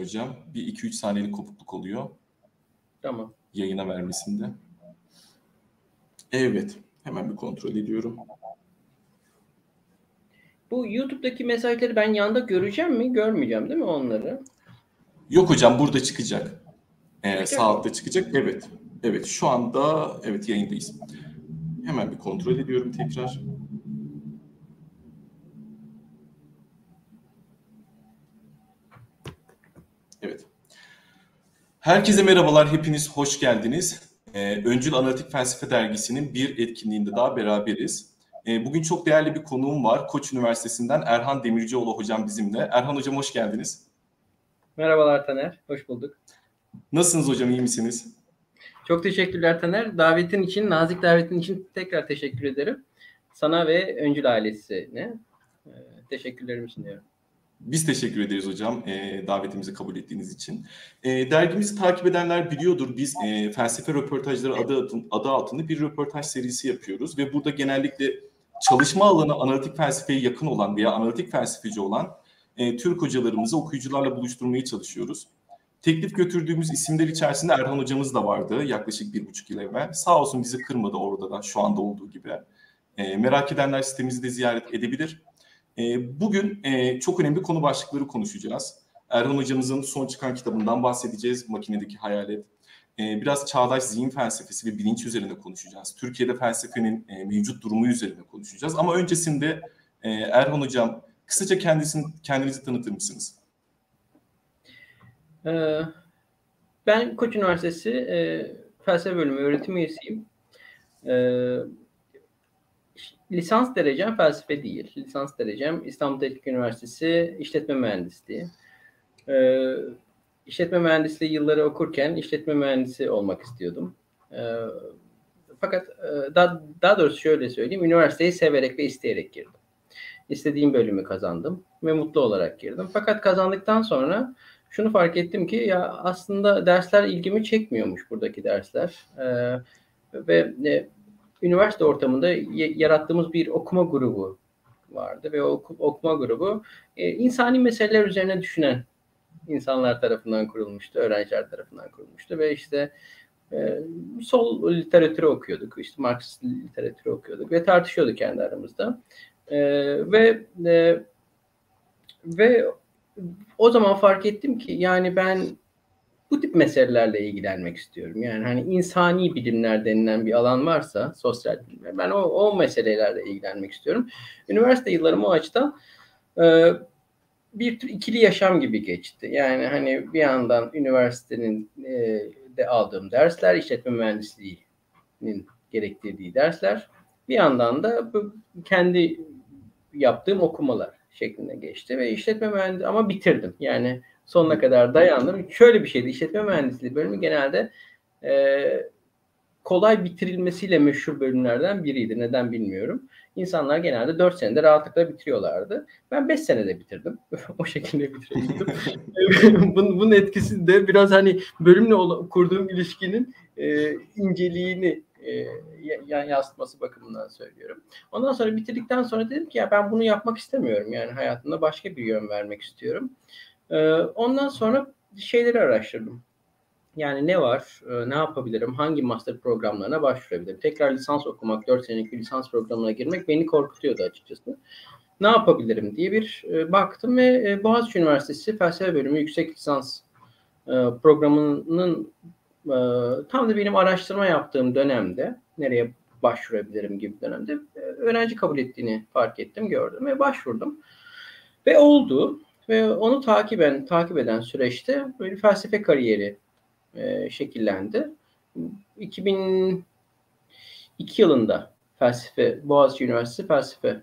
hocam. Bir 2-3 saniyelik kopukluk oluyor. Tamam. Yayına vermesinde. Evet. Hemen bir kontrol ediyorum. Bu YouTube'daki mesajları ben yanda göreceğim mi? Görmeyeceğim değil mi onları? Yok hocam burada çıkacak. Ee, altta çıkacak. Evet. Evet şu anda evet yayındayız. Hemen bir kontrol ediyorum tekrar. Evet. Herkese merhabalar, hepiniz hoş geldiniz. Ee, Öncül Analitik Felsefe Dergisi'nin bir etkinliğinde daha beraberiz. Ee, bugün çok değerli bir konuğum var. Koç Üniversitesi'nden Erhan Demircioğlu hocam bizimle. Erhan hocam hoş geldiniz. Merhabalar Taner. Hoş bulduk. Nasılsınız hocam, iyi misiniz? Çok teşekkürler Taner. Davetin için, nazik davetin için tekrar teşekkür ederim. Sana ve Öncül ailesine e, teşekkürlerimi sunuyorum. Biz teşekkür ederiz hocam e, davetimizi kabul ettiğiniz için. E, dergimizi takip edenler biliyordur biz e, felsefe röportajları adı, adı altında bir röportaj serisi yapıyoruz ve burada genellikle çalışma alanı analitik felsefeye yakın olan veya analitik felsefeci olan e, Türk hocalarımızı okuyucularla buluşturmaya çalışıyoruz. Teklif götürdüğümüz isimler içerisinde Erhan hocamız da vardı yaklaşık bir buçuk yıl evvel. Sağ olsun bizi kırmadı orada da şu anda olduğu gibi. E, merak edenler sitemizi de ziyaret edebilir. E, Bugün e, çok önemli konu başlıkları konuşacağız. Erhan hocamızın son çıkan kitabından bahsedeceğiz. Makinedeki Hayalet. E, Biraz çağdaş zihin felsefesi ve bilinç üzerine konuşacağız. Türkiye'de felsefenin e, mevcut durumu üzerine konuşacağız. Ama öncesinde e, Erhan hocam kısaca kendisini, kendinizi tanıtır mısınız? Ee, Ben Koç Üniversitesi Felsefe Bölümü öğretim üyesiyim. Lisans derecem felsefe değil. Lisans derecem İstanbul Teknik Üniversitesi İşletme Mühendisliği. Ee, İşletme mühendisliği yılları okurken işletme mühendisi olmak istiyordum. Ee, fakat e, daha, daha doğrusu şöyle söyleyeyim. Üniversiteyi severek ve isteyerek girdim. İstediğim bölümü kazandım ve mutlu olarak girdim. Fakat kazandıktan sonra şunu fark ettim ki ya aslında dersler ilgimi çekmiyormuş buradaki dersler. Ee, ve e, üniversite ortamında yarattığımız bir okuma grubu vardı ve o oku- okuma grubu e, insani meseleler üzerine düşünen insanlar tarafından kurulmuştu, öğrenciler tarafından kurulmuştu ve işte e, sol literatürü okuyorduk, işte Marksist literatürü okuyorduk ve tartışıyorduk kendi aramızda. E, ve ve o zaman fark ettim ki yani ben bu tip meselelerle ilgilenmek istiyorum. Yani hani insani bilimler denilen bir alan varsa sosyal bilimler ben o, o meselelerle ilgilenmek istiyorum. Üniversite yıllarım o açıdan e, bir tür ikili yaşam gibi geçti. Yani hani bir yandan üniversitenin e, de aldığım dersler, işletme mühendisliğinin gerektirdiği dersler, bir yandan da bu kendi yaptığım okumalar şeklinde geçti ve işletme mühendisliği ama bitirdim. Yani sonuna kadar dayandım. Şöyle bir şeydi. İşletme mühendisliği bölümü genelde e, kolay bitirilmesiyle meşhur bölümlerden biriydi. Neden bilmiyorum. İnsanlar genelde 4 senede rahatlıkla bitiriyorlardı. Ben 5 senede bitirdim. o şekilde bitirdim. bunun, bunun etkisi de biraz hani bölümle olan- kurduğum ilişkinin e, inceliğini e, ya- yansıtması bakımından söylüyorum. Ondan sonra bitirdikten sonra dedim ki ya ben bunu yapmak istemiyorum. Yani hayatımda başka bir yön vermek istiyorum. Ee, Ondan sonra şeyleri araştırdım. Yani ne var, e, ne yapabilirim, hangi master programlarına başvurabilirim? Tekrar lisans okumak, 4 senelik bir lisans programına girmek beni korkutuyordu açıkçası. Ne yapabilirim diye bir e, baktım ve e, Boğaziçi Üniversitesi Felsefe Bölümü yüksek lisans programının tam da benim araştırma yaptığım dönemde, nereye başvurabilirim gibi dönemde öğrenci kabul ettiğini fark ettim, gördüm ve başvurdum. Ve oldu. Ve onu takiben takip eden süreçte böyle felsefe kariyeri e, şekillendi. 2002 yılında felsefe Boğaziçi Üniversitesi felsefe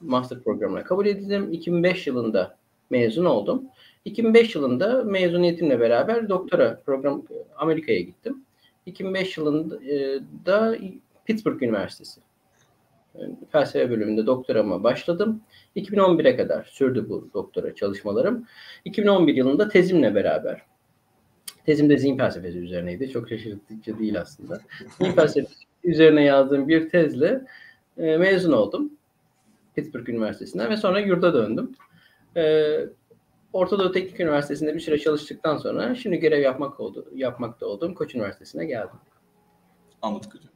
master programına kabul edildim. 2005 yılında mezun oldum. 2005 yılında mezuniyetimle beraber doktora program Amerika'ya gittim. 2005 yılında e, da Pittsburgh Üniversitesi felsefe bölümünde doktorama başladım. 2011'e kadar sürdü bu doktora çalışmalarım. 2011 yılında tezimle beraber, tezim de zihin felsefesi üzerineydi. Çok şaşırtıcı değil aslında. Zihin felsefesi üzerine yazdığım bir tezle e, mezun oldum. Pittsburgh Üniversitesi'nden ve sonra yurda döndüm. E, Orta Doğu Teknik Üniversitesi'nde bir süre çalıştıktan sonra şimdi görev yapmak oldu, yapmakta olduğum Koç Üniversitesi'ne geldim. Anladık hocam.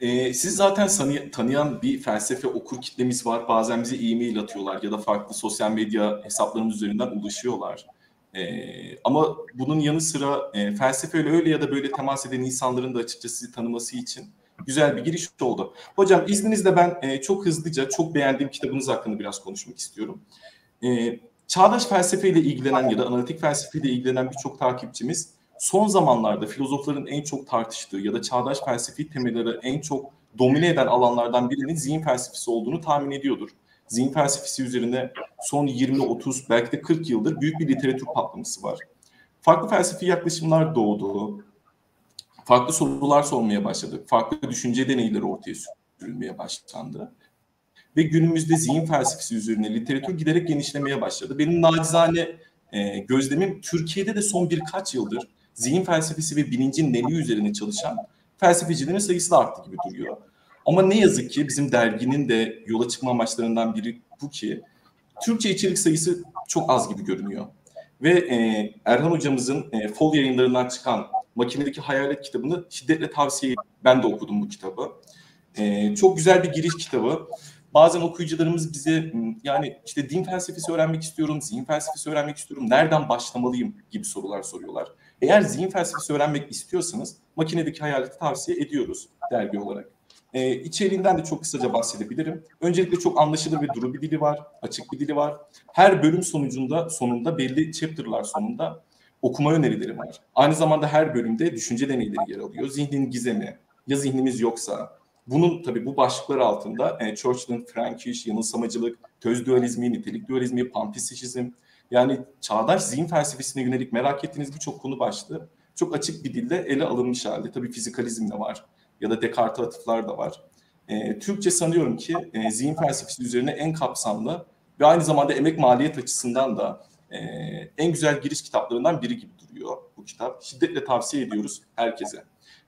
Ee, siz zaten tanıyan bir felsefe okur kitlemiz var. Bazen bize e-mail atıyorlar ya da farklı sosyal medya hesaplarımız üzerinden ulaşıyorlar. Ee, ama bunun yanı sıra e, felsefeyle öyle ya da böyle temas eden insanların da açıkçası sizi tanıması için güzel bir giriş oldu. Hocam izninizle ben e, çok hızlıca çok beğendiğim kitabınız hakkında biraz konuşmak istiyorum. E, çağdaş felsefeyle ilgilenen ya da analitik felsefeyle ilgilenen birçok takipçimiz son zamanlarda filozofların en çok tartıştığı ya da çağdaş felsefi temelleri en çok domine eden alanlardan birinin zihin felsefesi olduğunu tahmin ediyordur. Zihin felsefesi üzerine son 20-30 belki de 40 yıldır büyük bir literatür patlaması var. Farklı felsefi yaklaşımlar doğdu. Farklı sorular sormaya başladık. Farklı düşünce deneyleri ortaya sürülmeye başlandı. Ve günümüzde zihin felsefesi üzerine literatür giderek genişlemeye başladı. Benim nacizane e, gözlemim Türkiye'de de son birkaç yıldır zihin felsefesi ve bilincin neli üzerine çalışan felsefecilerin sayısı da arttı gibi duruyor. Ama ne yazık ki bizim derginin de yola çıkma amaçlarından biri bu ki Türkçe içerik sayısı çok az gibi görünüyor. Ve e, Erhan hocamızın e, Fol yayınlarından çıkan Makinedeki Hayalet kitabını şiddetle tavsiye Ben de okudum bu kitabı. E, çok güzel bir giriş kitabı. Bazen okuyucularımız bize yani işte din felsefesi öğrenmek istiyorum, zihin felsefesi öğrenmek istiyorum, nereden başlamalıyım gibi sorular soruyorlar. Eğer zihin felsefesi öğrenmek istiyorsanız makinedeki hayaleti tavsiye ediyoruz dergi olarak. Ee, içeriğinden de çok kısaca bahsedebilirim. Öncelikle çok anlaşılır ve duru bir dili var, açık bir dili var. Her bölüm sonucunda sonunda belli chapter'lar sonunda okuma önerileri var. Aynı zamanda her bölümde düşünce deneyleri yer alıyor. Zihnin gizemi, ya zihnimiz yoksa, bunun tabii bu başlıklar altında e, Churchill'in Frankish, yanılsamacılık, töz dualizmi, nitelik dualizmi, panpsişizm, yani çağdaş zihin felsefesine yönelik merak ettiğiniz birçok konu başlığı çok açık bir dilde ele alınmış halde. Tabii fizikalizm de var ya da Descartes'e atıflar da var. E, Türkçe sanıyorum ki e, zihin felsefesi üzerine en kapsamlı ve aynı zamanda emek maliyet açısından da e, en güzel giriş kitaplarından biri gibi duruyor bu kitap. Şiddetle tavsiye ediyoruz herkese.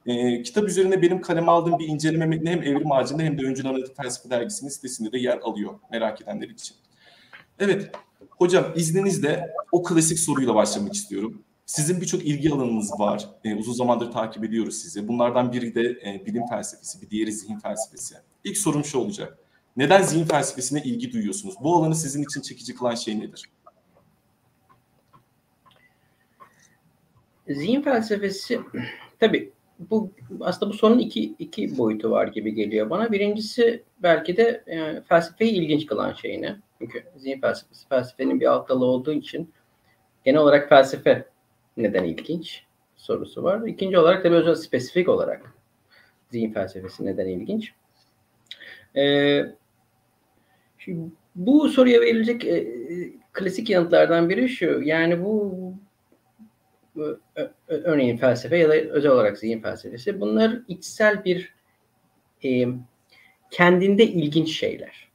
E, kitap üzerine benim kaleme aldığım bir inceleme metni hem Evrim Ağacı'nda hem de Öncül Analitik Felsefe Dergisi'nin sitesinde de yer alıyor merak edenler için. Evet, hocam izninizle o klasik soruyla başlamak istiyorum. Sizin birçok ilgi alanınız var. E, uzun zamandır takip ediyoruz sizi. Bunlardan biri de e, bilim felsefesi, bir diğeri zihin felsefesi. İlk sorum şu olacak. Neden zihin felsefesine ilgi duyuyorsunuz? Bu alanı sizin için çekici kılan şey nedir? Zihin felsefesi tabii bu aslında bu sorunun iki, iki boyutu var gibi geliyor bana. Birincisi belki de e, felsefeyi ilginç kılan şey ne? Çünkü zihin felsefesi felsefenin bir alt dalı olduğu için genel olarak felsefe neden ilginç sorusu var. İkinci olarak tabii özel spesifik olarak zihin felsefesi neden ilginç? Ee, şimdi bu soruya verilecek e, klasik yanıtlardan biri şu. Yani bu örneğin felsefe ya da özel olarak zihin felsefesi bunlar içsel bir e, kendinde ilginç şeyler.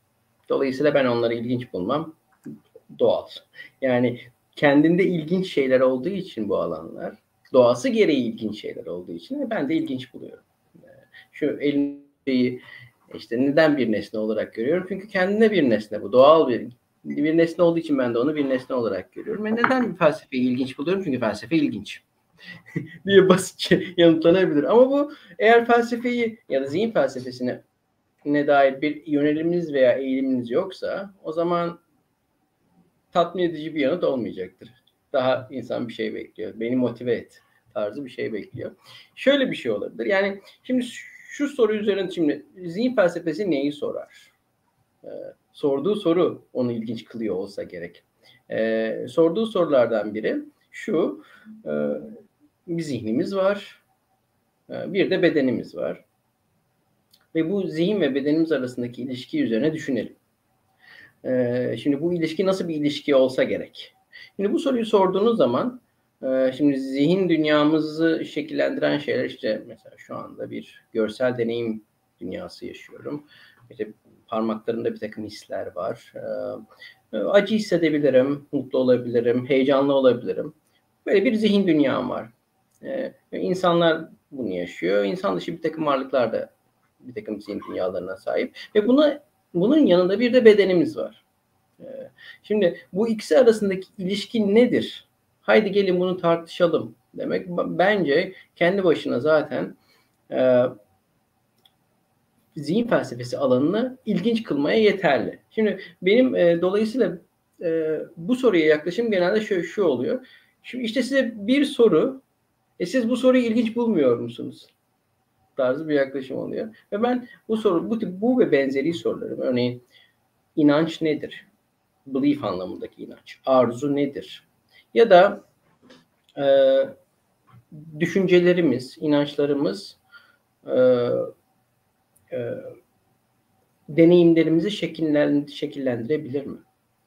Dolayısıyla ben onları ilginç bulmam doğal. Yani kendinde ilginç şeyler olduğu için bu alanlar, doğası gereği ilginç şeyler olduğu için ben de ilginç buluyorum. Şu elimdeyi işte neden bir nesne olarak görüyorum? Çünkü kendine bir nesne bu. Doğal bir bir nesne olduğu için ben de onu bir nesne olarak görüyorum. Ve neden felsefeyi ilginç buluyorum? Çünkü felsefe ilginç. diye basitçe yanıtlanabilir. Ama bu eğer felsefeyi ya da zihin felsefesine ne dair bir yöneliminiz veya eğiliminiz yoksa o zaman tatmin edici bir yanıt olmayacaktır. Daha insan bir şey bekliyor. Beni motive et tarzı bir şey bekliyor. Şöyle bir şey olabilir. Yani şimdi şu soru üzerine şimdi zihin felsefesi neyi sorar? Ee, sorduğu soru onu ilginç kılıyor olsa gerek. Ee, sorduğu sorulardan biri şu. E, bir zihnimiz var. E, bir de bedenimiz var. Ve bu zihin ve bedenimiz arasındaki ilişki üzerine düşünelim. E, şimdi bu ilişki nasıl bir ilişki olsa gerek? Şimdi bu soruyu sorduğunuz zaman e, şimdi zihin dünyamızı şekillendiren şeyler işte mesela şu anda bir görsel deneyim dünyası yaşıyorum. İşte parmaklarımda bir takım hisler var. Acı hissedebilirim, mutlu olabilirim, heyecanlı olabilirim. Böyle bir zihin dünyam var. İnsanlar bunu yaşıyor. İnsan dışı bir takım varlıklar da bir takım zihin dünyalarına sahip. Ve buna bunun yanında bir de bedenimiz var. E, şimdi bu ikisi arasındaki ilişki nedir? Haydi gelin bunu tartışalım demek bence kendi başına zaten e, zihin felsefesi alanını ilginç kılmaya yeterli. Şimdi benim e, dolayısıyla e, bu soruya yaklaşım genelde şu, şu oluyor. Şimdi işte size bir soru, e siz bu soruyu ilginç bulmuyor musunuz? Tarzı bir yaklaşım oluyor. Ve ben bu soru, bu tip bu ve benzeri soruları, örneğin inanç nedir? Belief anlamındaki inanç. Arzu nedir? Ya da e, düşüncelerimiz, inançlarımız e, e, deneyimlerimizi şekillendirebilir mi?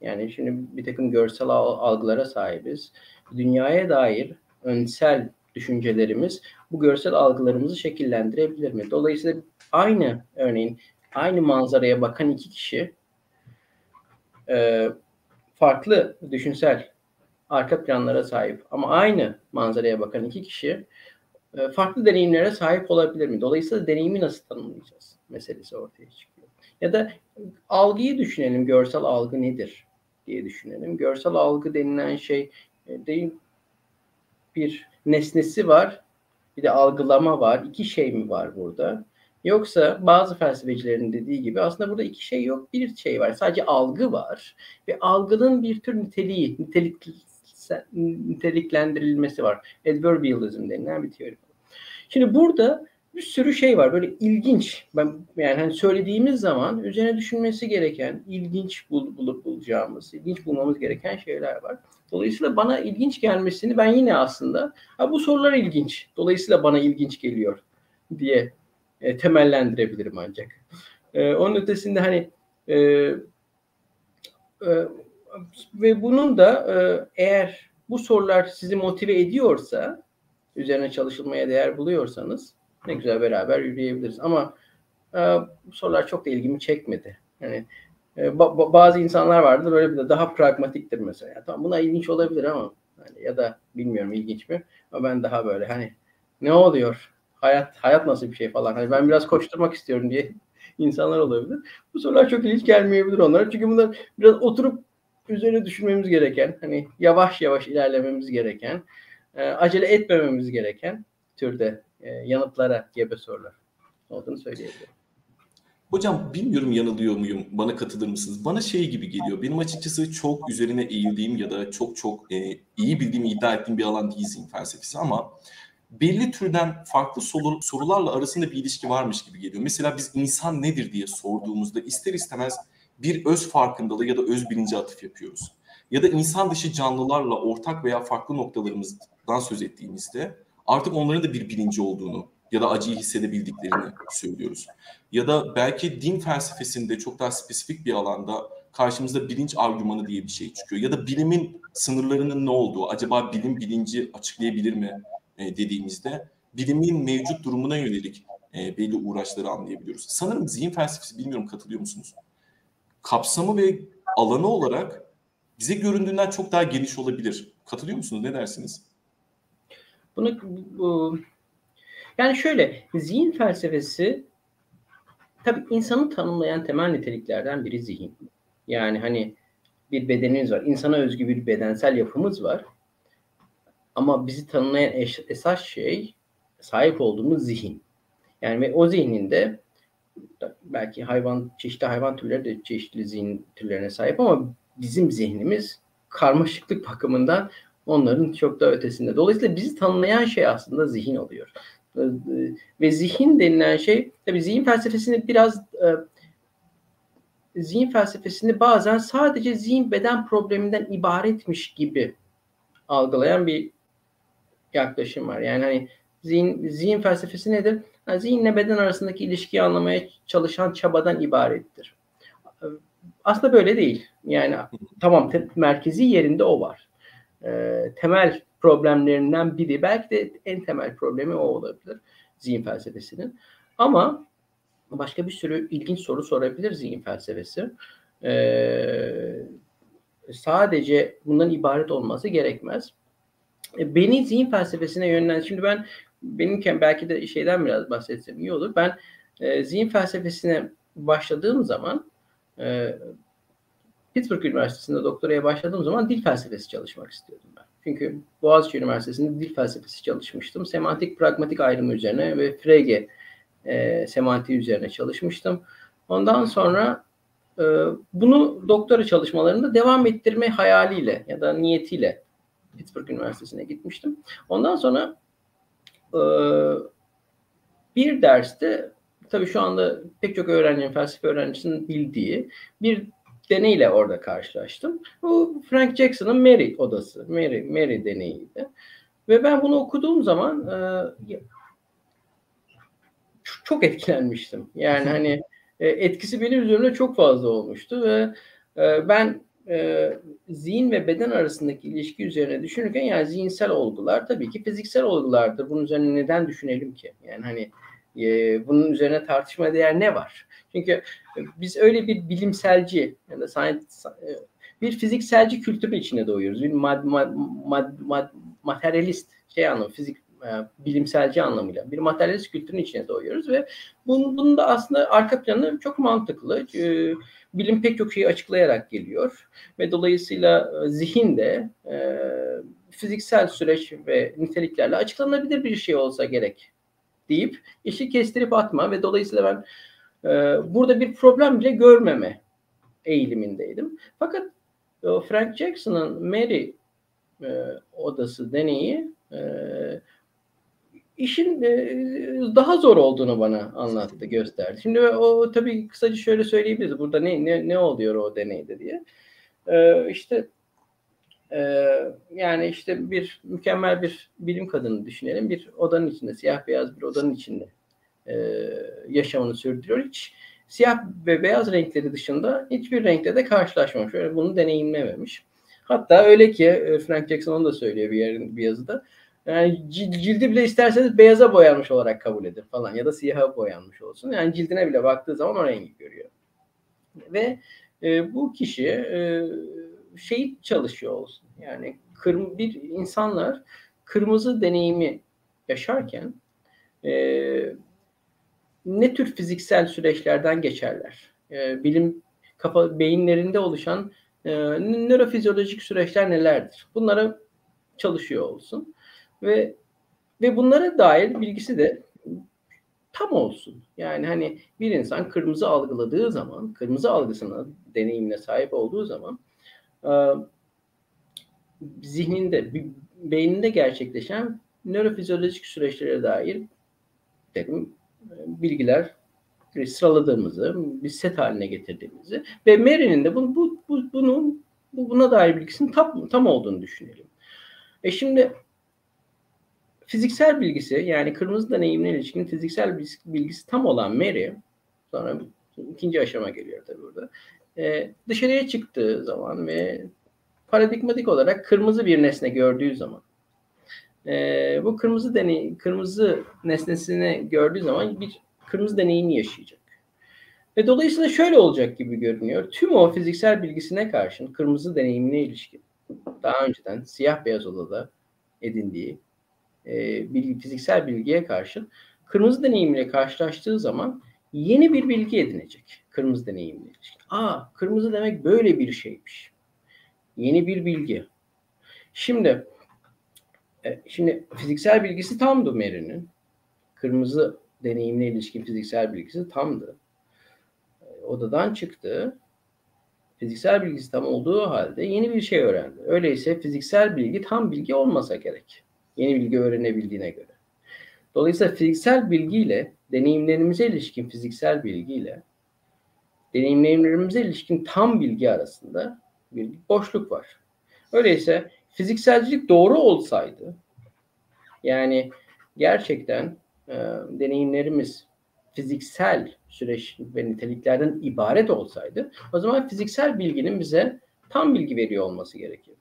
Yani şimdi bir takım görsel algılara sahibiz. Dünyaya dair önsel düşüncelerimiz bu görsel algılarımızı şekillendirebilir mi? Dolayısıyla aynı örneğin aynı manzaraya bakan iki kişi e, farklı düşünsel arka planlara sahip ama aynı manzaraya bakan iki kişi e, farklı deneyimlere sahip olabilir mi? Dolayısıyla deneyimi nasıl tanımlayacağız meselesi ortaya çıkıyor. Ya da algıyı düşünelim. Görsel algı nedir diye düşünelim. Görsel algı denilen şey e, değil bir nesnesi var. Bir de algılama var. İki şey mi var burada? Yoksa bazı felsefecilerin dediği gibi aslında burada iki şey yok. Bir şey var. Sadece algı var. Ve algının bir tür niteliği, nitelik, niteliklendirilmesi var. Adverbialism denilen bir teori. Şimdi burada bir sürü şey var. Böyle ilginç. Ben yani hani söylediğimiz zaman üzerine düşünmesi gereken, ilginç bul, bulup bulacağımız, ilginç bulmamız gereken şeyler var. Dolayısıyla bana ilginç gelmesini ben yine aslında ha bu sorular ilginç. Dolayısıyla bana ilginç geliyor diye e, temellendirebilirim ancak. E, onun ötesinde hani e, e, ve bunun da e, eğer bu sorular sizi motive ediyorsa, üzerine çalışılmaya değer buluyorsanız ne güzel beraber yürüyebiliriz. Ama e, bu sorular çok da ilgimi çekmedi. Yani e, ba- bazı insanlar vardır böyle bir de daha pragmatiktir mesela. Ya, tamam buna ilginç olabilir ama yani ya da bilmiyorum ilginç mi ama ben daha böyle hani ne oluyor? Hayat hayat nasıl bir şey falan. Hani ben biraz koşturmak istiyorum diye insanlar olabilir. Bu sorular çok ilginç gelmeyebilir onlara. Çünkü bunlar biraz oturup üzerine düşünmemiz gereken, hani yavaş yavaş ilerlememiz gereken, e, acele etmememiz gereken türde e, yanıtlara gebe sorular olduğunu söyleyebilirim. Hocam bilmiyorum yanılıyor muyum? Bana katılır mısınız? Bana şey gibi geliyor. Benim açıkçası çok üzerine eğildiğim ya da çok çok e, iyi bildiğim, iddia ettiğim bir alan değil zihin felsefesi ama belli türden farklı soru, sorularla arasında bir ilişki varmış gibi geliyor. Mesela biz insan nedir diye sorduğumuzda ister istemez bir öz farkındalığı ya da öz bilinci atıf yapıyoruz. Ya da insan dışı canlılarla ortak veya farklı noktalarımızdan söz ettiğimizde artık onların da bir bilinci olduğunu ya da acıyı hissedebildiklerini söylüyoruz. Ya da belki din felsefesinde çok daha spesifik bir alanda karşımızda bilinç argümanı diye bir şey çıkıyor. Ya da bilimin sınırlarının ne olduğu, acaba bilim bilinci açıklayabilir mi e, dediğimizde bilimin mevcut durumuna yönelik e, belli uğraşları anlayabiliyoruz. Sanırım zihin felsefesi bilmiyorum katılıyor musunuz? Kapsamı ve alanı olarak bize göründüğünden çok daha geniş olabilir. Katılıyor musunuz? Ne dersiniz? Bunu bu, yani şöyle zihin felsefesi tabii insanı tanımlayan temel niteliklerden biri zihin. Yani hani bir bedenimiz var. İnsana özgü bir bedensel yapımız var. Ama bizi tanımlayan eş, esas şey sahip olduğumuz zihin. Yani ve o zihninde belki hayvan çeşitli hayvan türleri de çeşitli zihin türlerine sahip ama bizim zihnimiz karmaşıklık bakımından onların çok daha ötesinde. Dolayısıyla bizi tanımlayan şey aslında zihin oluyor. Ve zihin denilen şey tabii zihin felsefesini biraz e, zihin felsefesini bazen sadece zihin beden probleminden ibaretmiş gibi algılayan bir yaklaşım var. Yani hani zihin, zihin felsefesi nedir? Yani zihinle beden arasındaki ilişkiyi anlamaya çalışan çabadan ibarettir. Aslında böyle değil. Yani tamam merkezi yerinde o var. E, temel problemlerinden biri belki de en temel problemi o olabilir zihin felsefesinin. Ama başka bir sürü ilginç soru sorabilir zihin felsefesi. Ee, sadece bundan ibaret olması gerekmez. E, beni zihin felsefesine yönlen. Şimdi ben benimken belki de şeyden biraz bahsetsem iyi olur. Ben e, zihin felsefesine başladığım zaman e, Pittsburgh Üniversitesi'nde doktoraya başladığım zaman dil felsefesi çalışmak istiyordum ben. Çünkü Boğaziçi Üniversitesi'nde dil felsefesi çalışmıştım. Semantik pragmatik ayrımı üzerine ve Frege e, semantiği üzerine çalışmıştım. Ondan sonra e, bunu doktora çalışmalarında devam ettirme hayaliyle ya da niyetiyle Pittsburgh Üniversitesi'ne gitmiştim. Ondan sonra e, bir derste tabii şu anda pek çok öğrencinin, felsefe öğrencisinin bildiği bir deneyle orada karşılaştım. Bu Frank Jackson'ın Mary odası, Mary, Mary deneyiydi. Ve ben bunu okuduğum zaman e, çok etkilenmiştim. Yani hani e, etkisi benim üzerimde çok fazla olmuştu ve e, ben e, zihin ve beden arasındaki ilişki üzerine düşünürken yani zihinsel olgular tabii ki fiziksel olgulardır. Bunun üzerine neden düşünelim ki? Yani hani e, bunun üzerine tartışma değer ne var? Çünkü biz öyle bir bilimselci ya science, e, bir fizikselci kültürün içine doğuyoruz. Bir mad, mad, mad, mad, materyalist şey anlamı, fizik e, bilimselci anlamıyla bir materyalist kültürün içine doğuyoruz ve bunun, bunun da aslında arka planı çok mantıklı. E, bilim pek çok şeyi açıklayarak geliyor ve dolayısıyla e, zihin de e, fiziksel süreç ve niteliklerle açıklanabilir bir şey olsa gerek deyip işi kestirip atma ve dolayısıyla ben e, burada bir problem bile görmeme eğilimindeydim. Fakat o Frank Jackson'ın Mary e, odası deneyi e, işin e, daha zor olduğunu bana anlattı, gösterdi. Şimdi o tabii kısaca şöyle söyleyebiliriz. Burada ne ne ne oluyor o deneyde diye. E, işte e, yani işte bir mükemmel bir bilim kadını düşünelim. Bir odanın içinde, siyah beyaz bir odanın içinde e, yaşamını sürdürüyor. Hiç siyah ve beyaz renkleri dışında hiçbir renkle de karşılaşmamış. Öyle bunu deneyimlememiş. Hatta öyle ki e, Frank Jackson onu da söylüyor bir yerin bir yazıda. Yani cildi bile isterseniz beyaza boyanmış olarak kabul edin falan ya da siyaha boyanmış olsun. Yani cildine bile baktığı zaman o rengi görüyor. Ve e, bu kişi e, şey çalışıyor olsun. Yani kırm bir insanlar kırmızı deneyimi yaşarken e, ne tür fiziksel süreçlerden geçerler? E, bilim kafa beyinlerinde oluşan e, nörofizyolojik süreçler nelerdir? Bunlara çalışıyor olsun ve ve bunlara dair bilgisi de tam olsun. Yani hani bir insan kırmızı algıladığı zaman, kırmızı algısına, deneyimine sahip olduğu zaman e, zihninde, beyninde gerçekleşen nörofizyolojik süreçlere dair dedim bilgiler sıraladığımızı, bir set haline getirdiğimizi ve Mary'nin de bu, bu, bu, bunun bu, buna dair bilgisinin tam, tam olduğunu düşünelim. E şimdi fiziksel bilgisi yani kırmızı deneyimine ilişkin fiziksel bilgisi tam olan Mary sonra ikinci aşama geliyor tabii burada. E, dışarıya çıktığı zaman ve paradigmatik olarak kırmızı bir nesne gördüğü zaman e, bu kırmızı deney kırmızı nesnesini gördüğü zaman bir kırmızı deneyimi yaşayacak. Ve dolayısıyla şöyle olacak gibi görünüyor. Tüm o fiziksel bilgisine karşın kırmızı deneyimine ilişkin daha önceden siyah beyaz odada edindiği e, bilgi, fiziksel bilgiye karşın kırmızı deneyimle karşılaştığı zaman yeni bir bilgi edinecek. Kırmızı deneyimle ilişkin. Aa kırmızı demek böyle bir şeymiş. Yeni bir bilgi. Şimdi e, şimdi fiziksel bilgisi tamdı Mary'nin. Kırmızı deneyimle ilişkin fiziksel bilgisi tamdı. E, odadan çıktı. Fiziksel bilgisi tam olduğu halde yeni bir şey öğrendi. Öyleyse fiziksel bilgi tam bilgi olmasa gerek. Yeni bilgi öğrenebildiğine göre. Dolayısıyla fiziksel bilgiyle deneyimlerimize ilişkin fiziksel bilgiyle deneyimlerimize ilişkin tam bilgi arasında bir boşluk var. Öyleyse fizikselcilik doğru olsaydı yani gerçekten e, deneyimlerimiz fiziksel süreç ve niteliklerden ibaret olsaydı o zaman fiziksel bilginin bize tam bilgi veriyor olması gerekirdi.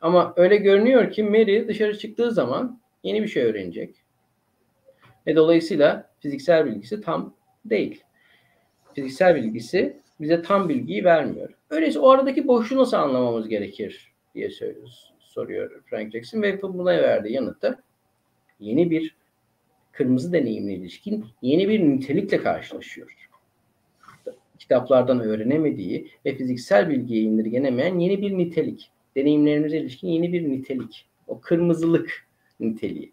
Ama öyle görünüyor ki Mary dışarı çıktığı zaman yeni bir şey öğrenecek. Ve dolayısıyla fiziksel bilgisi tam değil. Fiziksel bilgisi bize tam bilgiyi vermiyor. Öyleyse o aradaki boşluğu nasıl anlamamız gerekir diye soruyor Frank Jackson ve buna verdiği yanıtta yeni bir kırmızı deneyimle ilişkin yeni bir nitelikle karşılaşıyor. kitaplardan öğrenemediği ve fiziksel bilgiye indirgenemeyen yeni bir nitelik. Deneyimlerimize ilişkin yeni bir nitelik. O kırmızılık niteliği.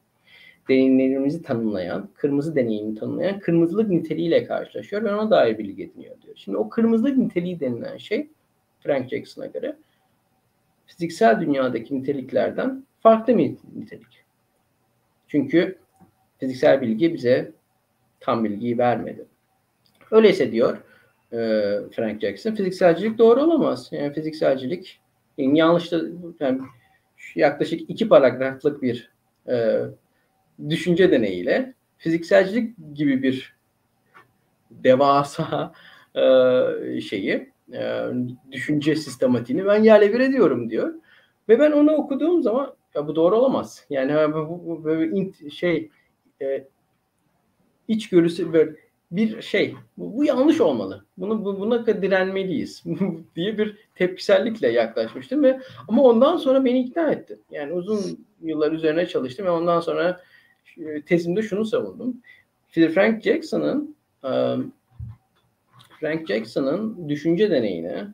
Deneyimlerimizi tanımlayan, kırmızı deneyimi tanımlayan kırmızılık niteliğiyle karşılaşıyor ve ona dair bilgi ediniyor diyor. Şimdi o kırmızılık niteliği denilen şey Frank Jackson'a göre fiziksel dünyadaki niteliklerden farklı bir nitelik. Çünkü fiziksel bilgi bize tam bilgiyi vermedi. Öyleyse diyor e, Frank Jackson, fizikselcilik doğru olamaz. Yani fizikselcilik yani yanlış da yani yaklaşık iki paragraflık bir e, düşünce deneyiyle fizikselcilik gibi bir devasa e, şeyi e, düşünce sistematiğini ben yerle bir ediyorum diyor. Ve ben onu okuduğum zaman ya bu doğru olamaz. Yani bu, bu böyle şey e, içgörüsü böyle bir şey bu, bu yanlış olmalı. Bunu bu, buna direnmeliyiz diye bir tepkisellikle yaklaşmıştım ve ama ondan sonra beni ikna etti. Yani uzun yıllar üzerine çalıştım ve ondan sonra e, tezimde şunu savundum. Frank Jackson'ın um, Frank Jackson'ın düşünce deneyine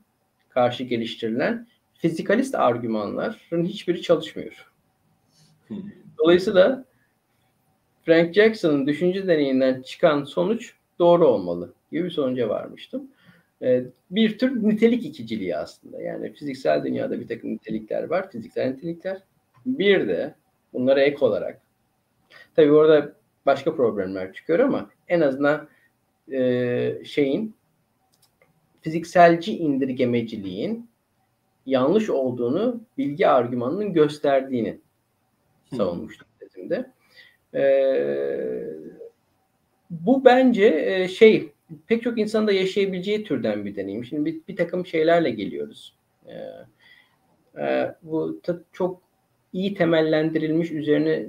karşı geliştirilen fizikalist argümanların hiçbiri çalışmıyor. Dolayısıyla Frank Jackson'ın düşünce deneyinden çıkan sonuç doğru olmalı gibi bir sonuca varmıştım. Ee, bir tür nitelik ikiciliği aslında. Yani fiziksel dünyada bir takım nitelikler var. Fiziksel nitelikler. Bir de bunlara ek olarak tabii orada başka problemler çıkıyor ama en azından e, şeyin fizikselci indirgemeciliğin yanlış olduğunu bilgi argümanının gösterdiğini savunmuştum tezimde. Ee, bu bence e, şey pek çok insanın da yaşayabileceği türden bir deneyim. Şimdi bir, bir takım şeylerle geliyoruz. Ee, e, bu çok iyi temellendirilmiş üzerine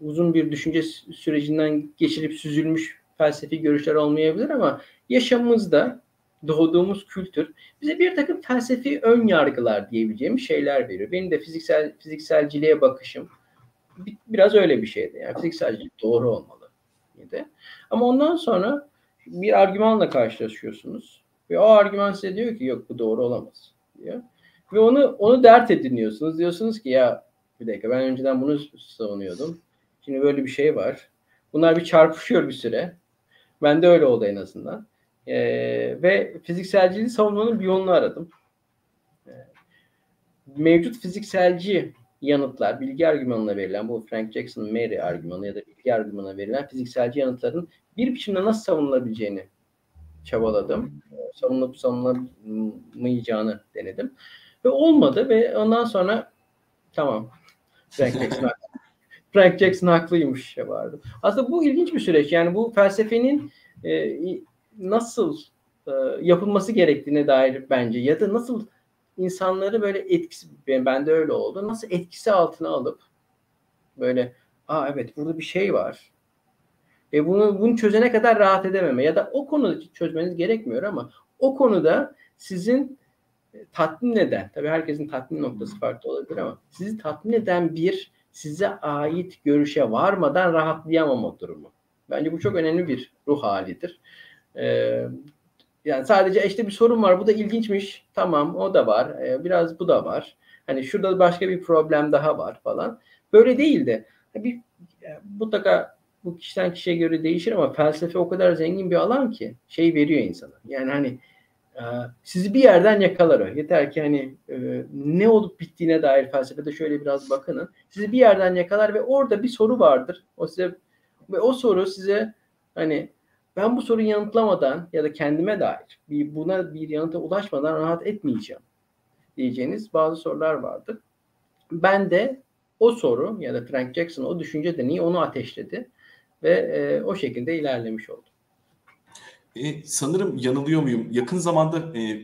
uzun bir düşünce sürecinden geçirip süzülmüş felsefi görüşler olmayabilir ama yaşamımızda doğduğumuz kültür bize bir takım felsefi ön yargılar diyebileceğimiz şeyler veriyor. Benim de fiziksel fizikselciliğe bakışım biraz öyle bir şeydi. Yani fizikselcilik doğru olmalı dedi. Ama ondan sonra bir argümanla karşılaşıyorsunuz ve o argüman size diyor ki yok bu doğru olamaz diyor. Ve onu onu dert ediniyorsunuz. Diyorsunuz ki ya bir dakika ben önceden bunu savunuyordum. Şimdi böyle bir şey var. Bunlar bir çarpışıyor bir süre. Ben de öyle oldu en azından. E, ve fizikselciliği savunmanın bir yolunu aradım. E, mevcut fizikselci yanıtlar, bilgi argümanına verilen bu Frank Jackson'ın Mary argümanı ya da bilgi argümanına verilen fizikselci yanıtların bir biçimde nasıl savunulabileceğini çabaladım. Savunulup savunulamayacağını denedim. Ve olmadı ve ondan sonra tamam Frank Jackson Frank Jackson haklıymış vardı. Aslında bu ilginç bir süreç. Yani bu felsefenin e, nasıl e, yapılması gerektiğine dair bence ya da nasıl insanları böyle etkisi ben de öyle oldu. Nasıl etkisi altına alıp böyle aa evet burada bir şey var. E bunu bunu çözene kadar rahat edememe ya da o konuda çözmeniz gerekmiyor ama o konuda sizin e, tatmin eden, tabii herkesin tatmin noktası farklı olabilir ama sizi tatmin eden bir size ait görüşe varmadan rahatlayamama durumu. Bence bu çok önemli bir ruh halidir. Ee, yani sadece işte bir sorun var. Bu da ilginçmiş. Tamam o da var. Ee, biraz bu da var. Hani şurada başka bir problem daha var falan. Böyle değil de bir mutlaka bu kişiden kişiye göre değişir ama felsefe o kadar zengin bir alan ki şey veriyor insana. Yani hani e, sizi bir yerden yakalar o. Yeter ki hani e, ne olup bittiğine dair felsefede şöyle biraz bakının. Sizi bir yerden yakalar ve orada bir soru vardır. O size ve o soru size hani ben bu soruyu yanıtlamadan ya da kendime dair bir, buna bir yanıta ulaşmadan rahat etmeyeceğim diyeceğiniz bazı sorular vardı. Ben de o soru ya da Frank Jackson o düşünce deneyi onu ateşledi ve e, o şekilde ilerlemiş oldu. E, sanırım yanılıyor muyum? Yakın zamanda e,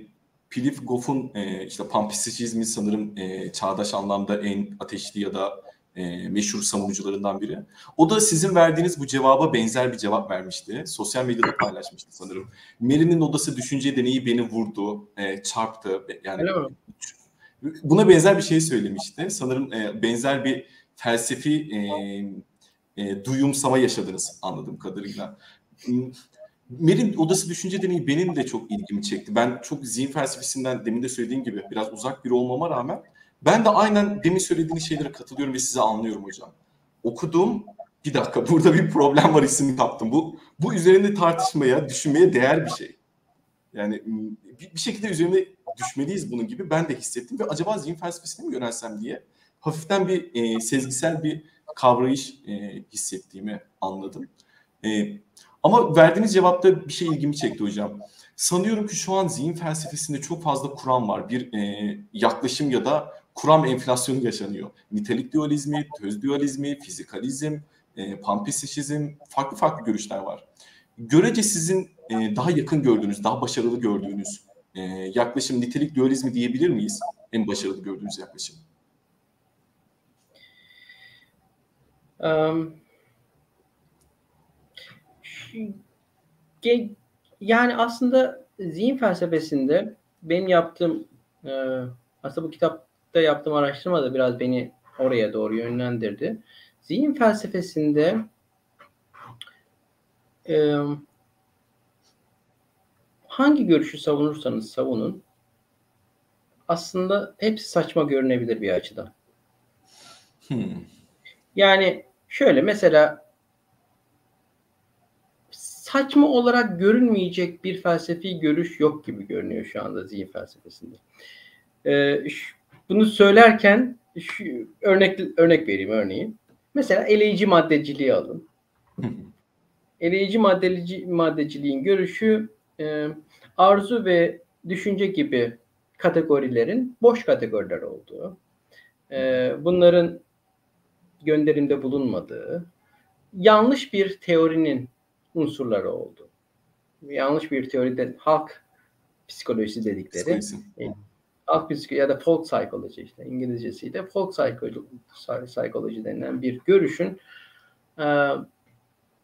Pilif Goff'un e, işte panpsişizmi sanırım e, çağdaş anlamda en ateşli ya da e, meşhur savunucularından biri. O da sizin verdiğiniz bu cevaba benzer bir cevap vermişti. Sosyal medyada paylaşmıştı sanırım. Mary'nin odası düşünce deneyi beni vurdu, e, çarptı. Yani buna benzer bir şey söylemişti. Sanırım e, benzer bir felsefi e, e, duyumsama yaşadınız anladığım kadarıyla. Mer'in odası düşünce deneyi benim de çok ilgimi çekti. Ben çok zihin felsefesinden demin de söylediğim gibi biraz uzak biri olmama rağmen ben de aynen demin söylediğiniz şeylere katılıyorum ve sizi anlıyorum hocam. Okudum, bir dakika burada bir problem var hissini kaptım. Bu bu üzerinde tartışmaya, düşünmeye değer bir şey. Yani bir, bir şekilde üzerine düşmeliyiz bunun gibi ben de hissettim ve acaba zihin felsefesine mi yönelsem diye hafiften bir e, sezgisel bir kavrayış e, hissettiğimi anladım. E, ama verdiğiniz cevapta bir şey ilgimi çekti hocam. Sanıyorum ki şu an zihin felsefesinde çok fazla kuram var. Bir e, yaklaşım ya da kuram enflasyonu yaşanıyor. Nitelik dualizmi, töz dualizmi, fizikalizm, e, panpsişizm, farklı farklı görüşler var. Görece sizin e, daha yakın gördüğünüz, daha başarılı gördüğünüz e, yaklaşım nitelik dualizmi diyebilir miyiz? En başarılı gördüğünüz yaklaşım. Um, yani aslında zihin felsefesinde benim yaptığım e, aslında bu kitapta yaptığım araştırma da biraz beni oraya doğru yönlendirdi. Zihin felsefesinde e, hangi görüşü savunursanız savunun aslında hepsi saçma görünebilir bir açıdan. Hmm. Yani şöyle mesela saçma olarak görünmeyecek bir felsefi görüş yok gibi görünüyor şu anda zihin felsefesinde. Ee, bunu söylerken şu örnek örnek vereyim örneğin. Mesela eleyici maddeciliği alın. eleyici maddeci, maddeciliğin görüşü e, arzu ve düşünce gibi kategorilerin boş kategoriler olduğu, e, bunların gönderimde bulunmadığı, yanlış bir teorinin unsurları oldu. Yanlış bir teoride halk psikolojisi dedikleri e, halk psikoloji ya da folk psychology işte İngilizcesiyle folk psychology, psychology denilen bir görüşün e,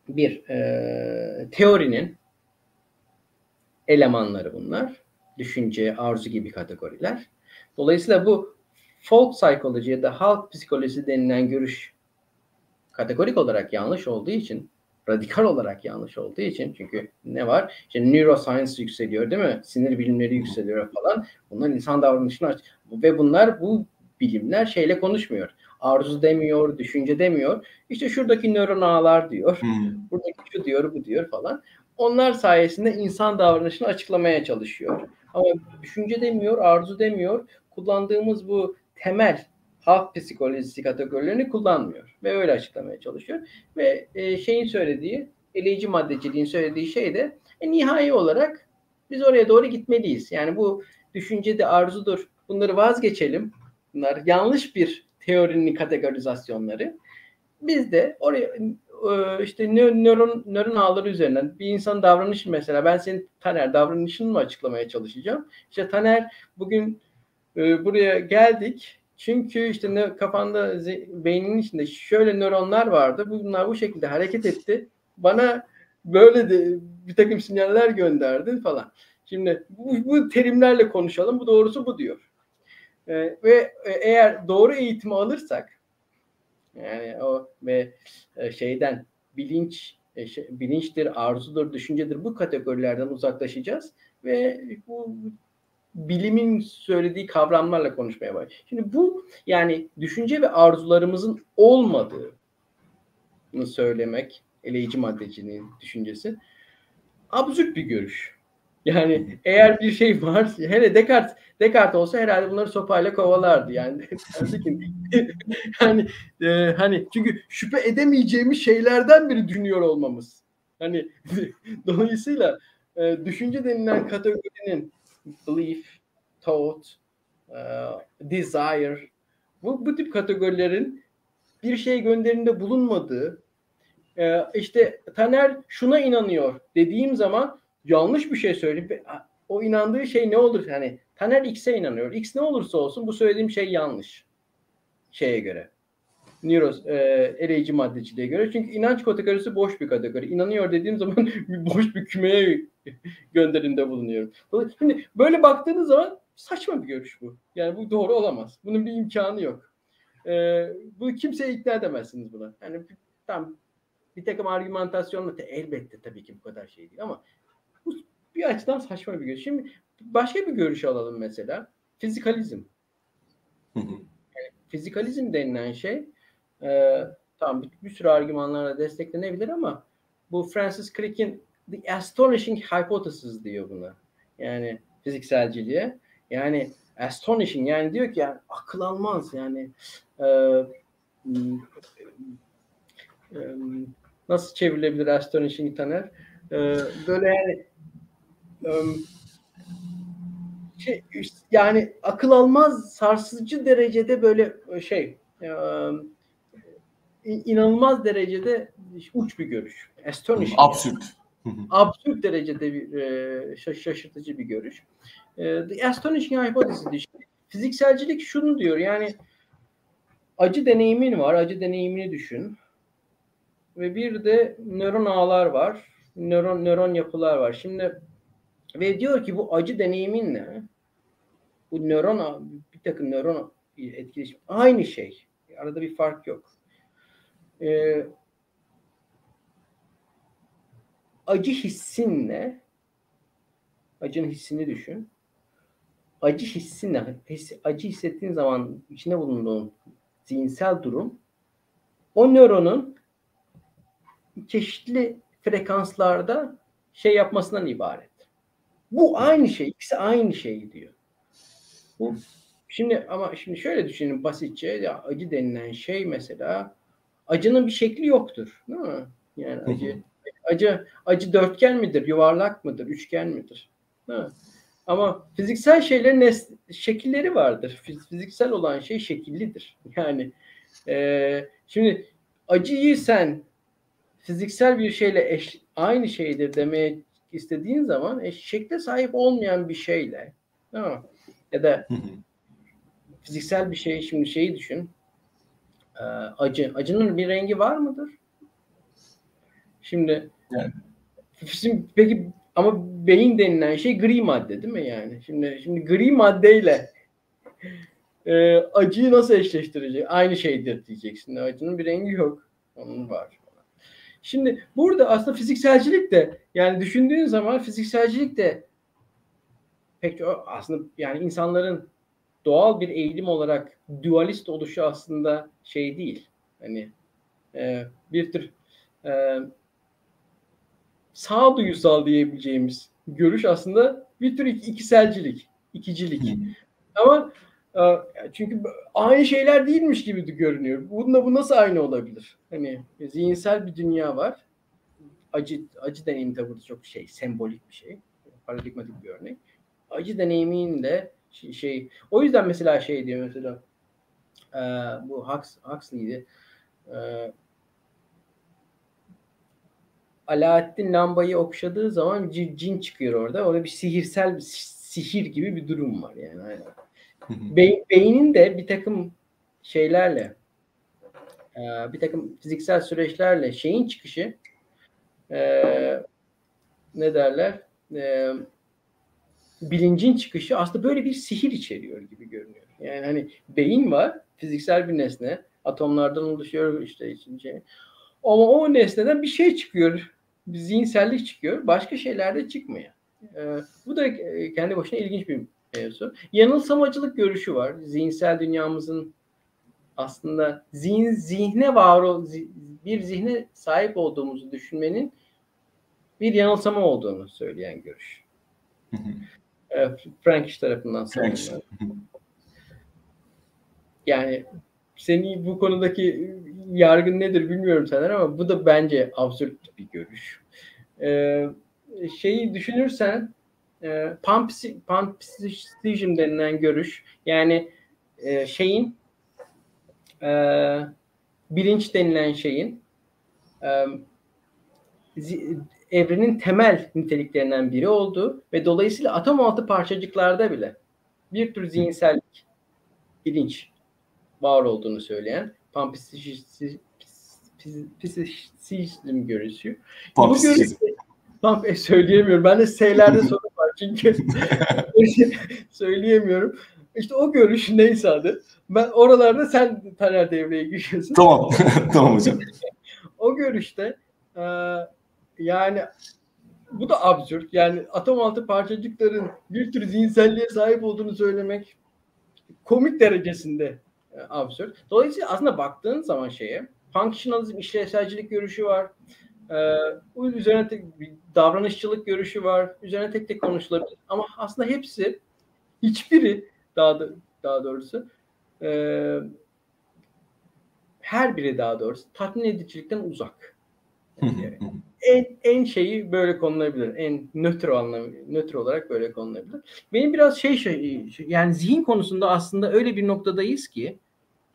bir e, teorinin elemanları bunlar. Düşünce, arzu gibi kategoriler. Dolayısıyla bu folk psychology ya da halk psikolojisi denilen görüş kategorik olarak yanlış olduğu için radikal olarak yanlış olduğu için çünkü ne var? İşte neuroscience yükseliyor değil mi? Sinir bilimleri yükseliyor falan. Bunlar insan davranışını aç ve bunlar bu bilimler şeyle konuşmuyor. Arzu demiyor, düşünce demiyor. İşte şuradaki nöron ağlar diyor. Hmm. Buradaki şu diyor, bu diyor falan. Onlar sayesinde insan davranışını açıklamaya çalışıyor. Ama düşünce demiyor, arzu demiyor. Kullandığımız bu temel halk psikolojisi kategorilerini kullanmıyor ve öyle açıklamaya çalışıyor. Ve e, şeyin söylediği, eleyici maddeciliğin söylediği şey de e, nihai olarak biz oraya doğru gitmeliyiz. Yani bu düşünce de arzudur. Bunları vazgeçelim. Bunlar yanlış bir teorinin kategorizasyonları. Biz de oraya e, işte nöron, nöron ağları üzerinden bir insan davranışı mesela ben senin Taner davranışını mı açıklamaya çalışacağım? İşte Taner bugün e, buraya geldik çünkü işte ne, kafanda beyninin içinde şöyle nöronlar vardı. Bunlar bu şekilde hareket etti. Bana böyle de bir takım sinyaller gönderdi falan. Şimdi bu, bu terimlerle konuşalım. Bu doğrusu bu diyor. Ee, ve e, eğer doğru eğitimi alırsak yani o ve e, şeyden bilinç e, şey, bilinçtir, arzudur, düşüncedir bu kategorilerden uzaklaşacağız ve bu bilimin söylediği kavramlarla konuşmaya başlıyor. Şimdi bu yani düşünce ve arzularımızın olmadığını söylemek eleyici maddeciliğin düşüncesi absürt bir görüş. Yani eğer bir şey var, hele Descartes, Descartes olsa herhalde bunları sopayla kovalardı. Yani yani e, hani çünkü şüphe edemeyeceğimiz şeylerden biri düşünüyor olmamız. Hani dolayısıyla e, düşünce denilen kategorinin belief, thought, uh, desire bu, bu tip kategorilerin bir şey gönderimde bulunmadığı e, işte Taner şuna inanıyor dediğim zaman yanlış bir şey söyleyip o inandığı şey ne olur? Yani Taner X'e inanıyor. X ne olursa olsun bu söylediğim şey yanlış şeye göre. Neuros, e, eleyici maddeciliğe göre. Çünkü inanç kategorisi boş bir kategori. İnanıyor dediğim zaman boş bir kümeye gönderimde bulunuyorum. Şimdi böyle baktığınız zaman saçma bir görüş bu. Yani bu doğru olamaz. Bunun bir imkanı yok. Ee, bu kimseye ikna edemezsiniz buna. Yani tam bir takım argümantasyonla te, elbette tabii ki bu kadar şey değil ama bu bir açıdan saçma bir görüş. Şimdi başka bir görüş alalım mesela. Fizikalizm. Yani fizikalizm denilen şey e, tamam bir, bir sürü argümanlarla desteklenebilir ama bu Francis Crick'in The Astonishing Hypothesis diyor buna. Yani fizikselciliğe. Yani astonishing yani diyor ki yani akıl almaz yani e, e, nasıl çevrilebilir astonishing Taner? E, böyle yani e, şey, yani akıl almaz sarsıcı derecede böyle şey e, inanılmaz derecede uç bir görüş. Astonishing. Absürt. Absürt derecede bir e, şaşırtıcı bir görüş. E, The Astonishing Hypothesis diyor. Fizikselcilik şunu diyor yani acı deneyimin var, acı deneyimini düşün. Ve bir de nöron ağlar var, nöron nöron yapılar var. Şimdi ve diyor ki bu acı deneyiminle bu nöron bir takım nöron etkileşim aynı şey. Arada bir fark yok. Ee, acı hissinle acının hissini düşün. Acı hissinle acı hissettiğin zaman içine bulunduğun zihinsel durum o nöronun çeşitli frekanslarda şey yapmasından ibaret. Bu aynı şey. ikisi aynı şey diyor. Bu şimdi ama şimdi şöyle düşünün basitçe ya acı denilen şey mesela acının bir şekli yoktur. Değil mi? Yani acı acı acı dörtgen midir, yuvarlak mıdır, üçgen midir? Mi? Ama fiziksel şeylerin nes- şekilleri vardır. Fiziksel olan şey şekillidir. Yani e, şimdi acıyı sen fiziksel bir şeyle eş, aynı şeydir demeye istediğin zaman e, şekle sahip olmayan bir şeyle ya da fiziksel bir şey şimdi şeyi düşün e, acı acının bir rengi var mıdır? Şimdi yani. Şimdi, peki ama beyin denilen şey gri madde değil mi yani? Şimdi şimdi gri maddeyle e, acıyı nasıl eşleştirecek? Aynı şeydir diyeceksin. Acının bir rengi yok. Onun var. Şimdi burada aslında fizikselcilik de yani düşündüğün zaman fizikselcilik de pek aslında yani insanların doğal bir eğilim olarak dualist oluşu aslında şey değil. Hani e, bir tür e, sağduyusal diyebileceğimiz görüş aslında bir tür ikiselcilik, ikicilik. Ama e, çünkü aynı şeyler değilmiş gibi de görünüyor. Bununla bu nasıl aynı olabilir? Hani zihinsel bir dünya var. Acı acı deneyimi de burada çok şey sembolik bir şey. Paradigmatik bir örnek. Acı deneyimin de şey, şey o yüzden mesela şey diyor mesela e, bu Hux, Huxley'di. E, Alaaddin lambayı okşadığı zaman cin çıkıyor orada. Orada bir sihirsel bir sihir gibi bir durum var yani. Aynen. Be- beynin de bir takım şeylerle e, bir takım fiziksel süreçlerle şeyin çıkışı e, ne derler e, bilincin çıkışı aslında böyle bir sihir içeriyor gibi görünüyor. Yani hani beyin var, fiziksel bir nesne, atomlardan oluşuyor işte içince. Ama o nesneden bir şey çıkıyor, zihinsellik çıkıyor, başka şeyler de çıkmıyor. Ee, bu da kendi başına ilginç bir mevzu. Yanılsamacılık görüşü var. Zihinsel dünyamızın aslında zihin, zihne var o bir zihne sahip olduğumuzu düşünmenin bir yanılsama olduğunu söyleyen görüş. evet, Frankish tarafından Frankish. Yani senin bu konudaki yargın nedir bilmiyorum senden ama bu da bence absürt bir görüş. Ee, şeyi düşünürsen e, panpsişizm denilen görüş yani e, şeyin e, bilinç denilen şeyin e, evrenin temel niteliklerinden biri oldu ve dolayısıyla atom altı parçacıklarda bile bir tür zihinsellik, bilinç var olduğunu söyleyen panpsişizm görüşü. Bu görüş Tam e, söyleyemiyorum. Ben de S'lerde sorun var çünkü söyleyemiyorum. İşte o görüş neyse adı. Ben oralarda sen Taner devreye giriyorsun. Tamam. tamam hocam. o görüşte e, yani bu da absürt. Yani atom altı parçacıkların bir tür zihinselliğe sahip olduğunu söylemek komik derecesinde absürt. Dolayısıyla aslında baktığın zaman şeye functionalizm, işlevselcilik görüşü var. Ee, üzerine tek, bir davranışçılık görüşü var. Üzerine tek tek konuşulabilir. Ama aslında hepsi hiçbiri daha da, daha doğrusu e, her biri daha doğrusu tatmin edicilikten uzak. Yani en, en şeyi böyle konulabilir. En nötr anlamı, nötr olarak böyle konulabilir. Benim biraz şey, şey yani zihin konusunda aslında öyle bir noktadayız ki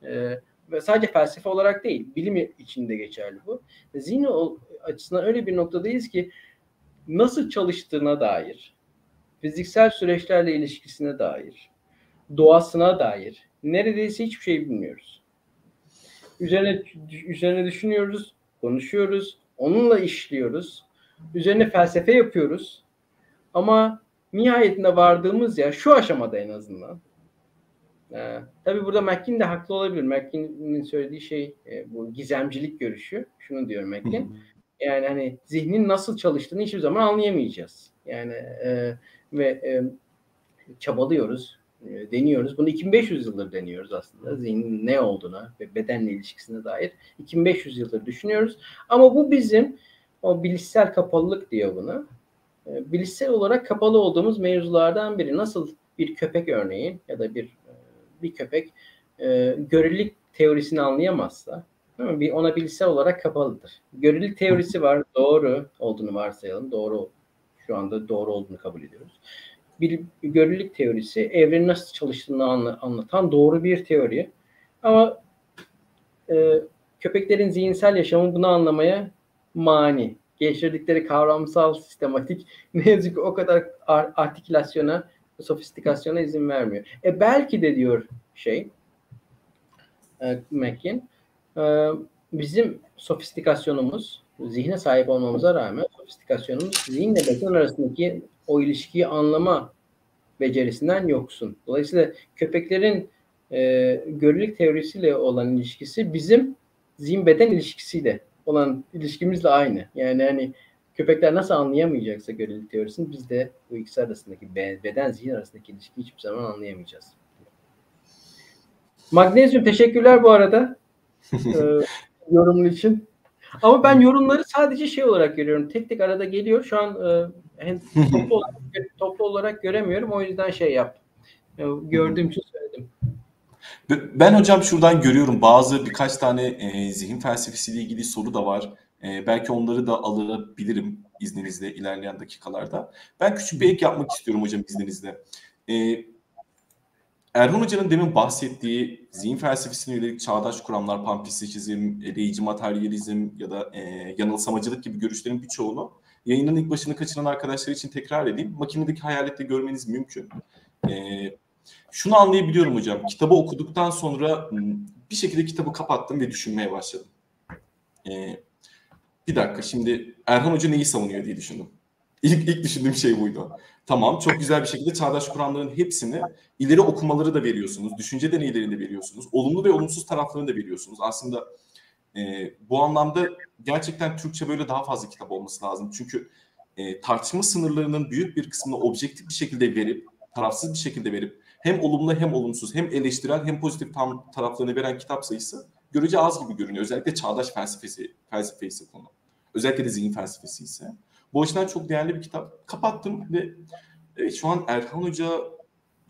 e, ve sadece felsefe olarak değil, bilim içinde geçerli bu. Zihin açısından öyle bir noktadayız ki nasıl çalıştığına dair, fiziksel süreçlerle ilişkisine dair, doğasına dair neredeyse hiçbir şey bilmiyoruz. Üzerine üzerine düşünüyoruz, konuşuyoruz, onunla işliyoruz. Üzerine felsefe yapıyoruz. Ama nihayetinde vardığımız ya şu aşamada en azından ee, tabii burada McKin de haklı olabilir. McKin'in söylediği şey e, bu gizemcilik görüşü. Şunu diyor McKin. Yani hani zihnin nasıl çalıştığını hiçbir zaman anlayamayacağız. Yani e, ve e, çabalıyoruz, e, deniyoruz. Bunu 2500 yıldır deniyoruz aslında. Zihnin ne olduğuna ve bedenle ilişkisine dair 2500 yıldır düşünüyoruz. Ama bu bizim o bilişsel kapalılık diyor buna. E, bilişsel olarak kapalı olduğumuz mevzulardan biri. Nasıl bir köpek örneğin ya da bir bir köpek e, görelilik teorisini anlayamazsa bir ona bilgisayar olarak kapalıdır. Görelilik teorisi var. Doğru olduğunu varsayalım. Doğru şu anda doğru olduğunu kabul ediyoruz. Bir görelilik teorisi evrenin nasıl çalıştığını anlatan doğru bir teori. Ama e, köpeklerin zihinsel yaşamı bunu anlamaya mani. Geliştirdikleri kavramsal sistematik ne yazık ki o kadar artikülasyona sofistikasyona izin vermiyor. E belki de diyor şey e, Mackin e, bizim sofistikasyonumuz zihne sahip olmamıza rağmen sofistikasyonumuz zihinle beden arasındaki o ilişkiyi anlama becerisinden yoksun. Dolayısıyla köpeklerin e, görülük teorisiyle olan ilişkisi bizim zihin beden ilişkisiyle olan ilişkimizle aynı. Yani hani köpekler nasıl anlayamayacaksa görelilik teorisini biz de bu ikisi arasındaki beden zihin arasındaki ilişkiyi hiçbir zaman anlayamayacağız. Magnezyum teşekkürler bu arada e, yorumun için. Ama ben yorumları sadece şey olarak görüyorum. Tek tek arada geliyor. Şu an e, toplu, olarak, toplu olarak göremiyorum. O yüzden şey yaptım. E, gördüğüm için söyledim. Ben hocam şuradan görüyorum bazı birkaç tane e, zihin felsefesiyle ilgili soru da var. E, belki onları da alabilirim izninizle ilerleyen dakikalarda. Ben küçük bir ek yapmak istiyorum hocam izninizle. E, Erhan Hoca'nın demin bahsettiği zihin felsefesine yönelik çağdaş kuramlar, panpsişizm, eleyici materyalizm ya da e, yanılsamacılık gibi görüşlerin birçoğunu yayının ilk başını kaçıran arkadaşlar için tekrar edeyim. Makinedeki hayalette görmeniz mümkün. E, şunu anlayabiliyorum hocam. Kitabı okuduktan sonra bir şekilde kitabı kapattım ve düşünmeye başladım. E, bir dakika şimdi Erhan Hoca neyi savunuyor diye düşündüm. İlk, ilk düşündüğüm şey buydu. Tamam çok güzel bir şekilde çağdaş kuramların hepsini ileri okumaları da veriyorsunuz. Düşünce deneylerini de veriyorsunuz. Olumlu ve olumsuz taraflarını da veriyorsunuz. Aslında e, bu anlamda gerçekten Türkçe böyle daha fazla kitap olması lazım. Çünkü e, tartışma sınırlarının büyük bir kısmını objektif bir şekilde verip, tarafsız bir şekilde verip hem olumlu hem olumsuz hem eleştirel hem pozitif tam taraflarını veren kitap sayısı görece az gibi görünüyor. Özellikle çağdaş felsefesi, felsefe ise konu. Özellikle de zihin felsefesi ise. Bu açıdan çok değerli bir kitap. Kapattım ve evet, şu an Erkan Hoca